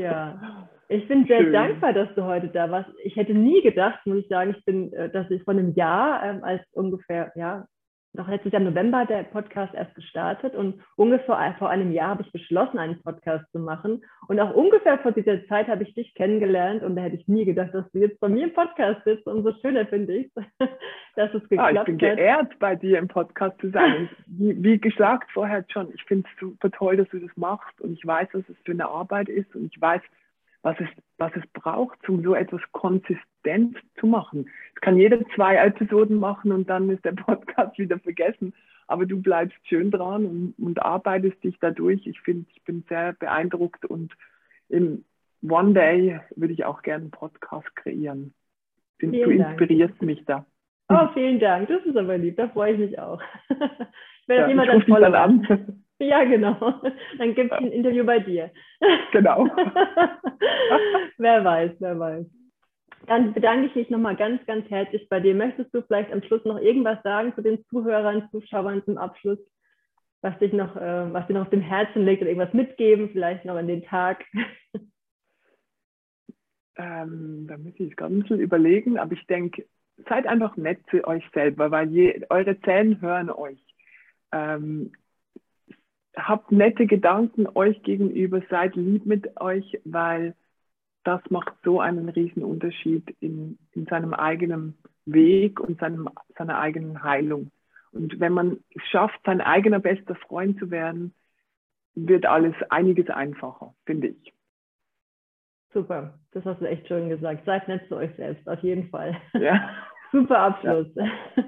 ja, ich bin sehr Schön. dankbar, dass du heute da warst. Ich hätte nie gedacht, muss ich sagen, ich bin, äh, dass ich vor einem Jahr, ähm, als ungefähr, ja, noch letztes Jahr im November hat der Podcast erst gestartet und ungefähr vor einem Jahr habe ich beschlossen, einen Podcast zu machen. Und auch ungefähr vor dieser Zeit habe ich dich kennengelernt und da hätte ich nie gedacht, dass du jetzt bei mir im Podcast sitzt. Und so schöner finde ich, dass es geklappt hat. Ah, ich bin hat. geehrt, bei dir im Podcast zu sein. wie, wie gesagt vorher schon, ich finde es super toll, dass du das machst und ich weiß, was es für eine Arbeit ist und ich weiß, was es, was es braucht, um so etwas konsistent zu machen. Es kann jeder zwei Episoden machen und dann ist der Podcast wieder vergessen. Aber du bleibst schön dran und, und arbeitest dich dadurch. Ich finde, ich bin sehr beeindruckt und in One Day würde ich auch gerne einen Podcast kreieren. du inspirierst Dank. mich da. Oh, vielen Dank. Das ist aber lieb. Da freue ich mich auch. ich werde ja, immer dann voll an. Ja, genau. Dann gibt es ein Interview bei dir. Genau. wer weiß, wer weiß. Dann bedanke ich mich nochmal ganz, ganz herzlich bei dir. Möchtest du vielleicht am Schluss noch irgendwas sagen zu den Zuhörern, Zuschauern zum Abschluss? was dich noch, äh, was dir noch auf dem Herzen liegt oder irgendwas mitgeben, vielleicht noch an den Tag? Ähm, da muss ich ganz bisschen überlegen, aber ich denke, seid einfach nett zu euch selber, weil je, eure Zellen hören euch. Ähm, habt nette Gedanken euch gegenüber, seid lieb mit euch, weil das macht so einen riesen Unterschied in, in seinem eigenen Weg und seinem, seiner eigenen Heilung. Und wenn man es schafft, sein eigener bester Freund zu werden, wird alles einiges einfacher, finde ich. Super, das hast du echt schön gesagt. Seid nett zu euch selbst, auf jeden Fall. Ja. Super Abschluss. Ja.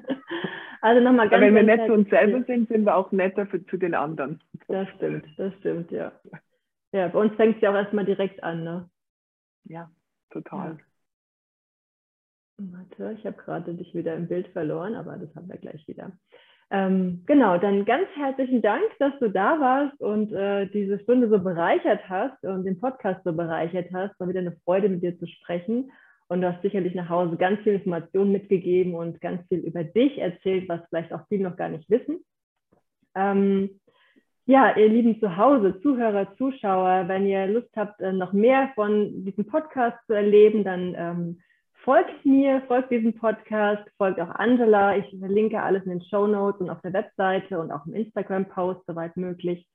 Also nochmal ganz Wenn wir nett zu uns selber sind, sind wir auch netter für, zu den anderen. Das stimmt, das stimmt, ja. Ja, bei uns fängt es ja auch erstmal direkt an, ne? Ja, total. Ja. Warte, ich habe gerade dich wieder im Bild verloren, aber das haben wir gleich wieder. Ähm, genau, dann ganz herzlichen Dank, dass du da warst und äh, diese Stunde so bereichert hast und den Podcast so bereichert hast. War wieder eine Freude, mit dir zu sprechen. Und du hast sicherlich nach Hause ganz viel Informationen mitgegeben und ganz viel über dich erzählt, was vielleicht auch viele noch gar nicht wissen. Ähm, ja, ihr lieben Zuhause, Zuhörer, Zuschauer, wenn ihr Lust habt, äh, noch mehr von diesem Podcast zu erleben, dann ähm, folgt mir, folgt diesem Podcast, folgt auch Angela. Ich verlinke alles in den Show Notes und auf der Webseite und auch im Instagram-Post, soweit möglich,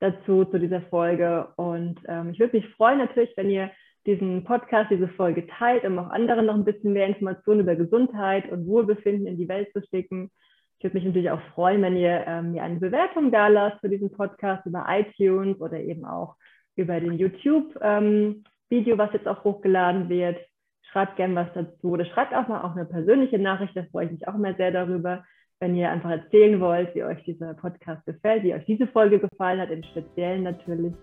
dazu, zu dieser Folge. Und ähm, ich würde mich freuen natürlich, wenn ihr diesen Podcast, diese Folge teilt, um auch anderen noch ein bisschen mehr Informationen über Gesundheit und Wohlbefinden in die Welt zu schicken. Ich würde mich natürlich auch freuen, wenn ihr ähm, mir eine Bewertung da lasst für diesen Podcast über iTunes oder eben auch über den YouTube-Video, ähm, was jetzt auch hochgeladen wird. Schreibt gerne was dazu oder schreibt auch mal auch eine persönliche Nachricht, da freue ich mich auch immer sehr darüber, wenn ihr einfach erzählen wollt, wie euch dieser Podcast gefällt, wie euch diese Folge gefallen hat, im Speziellen natürlich.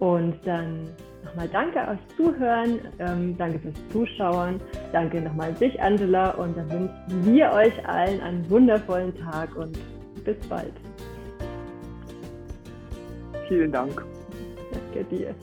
Und dann nochmal danke euch Zuhören, ähm, danke fürs Zuschauen, danke nochmal an dich, Angela, und dann wünschen wir euch allen einen wundervollen Tag und bis bald. Vielen Dank. Danke dir.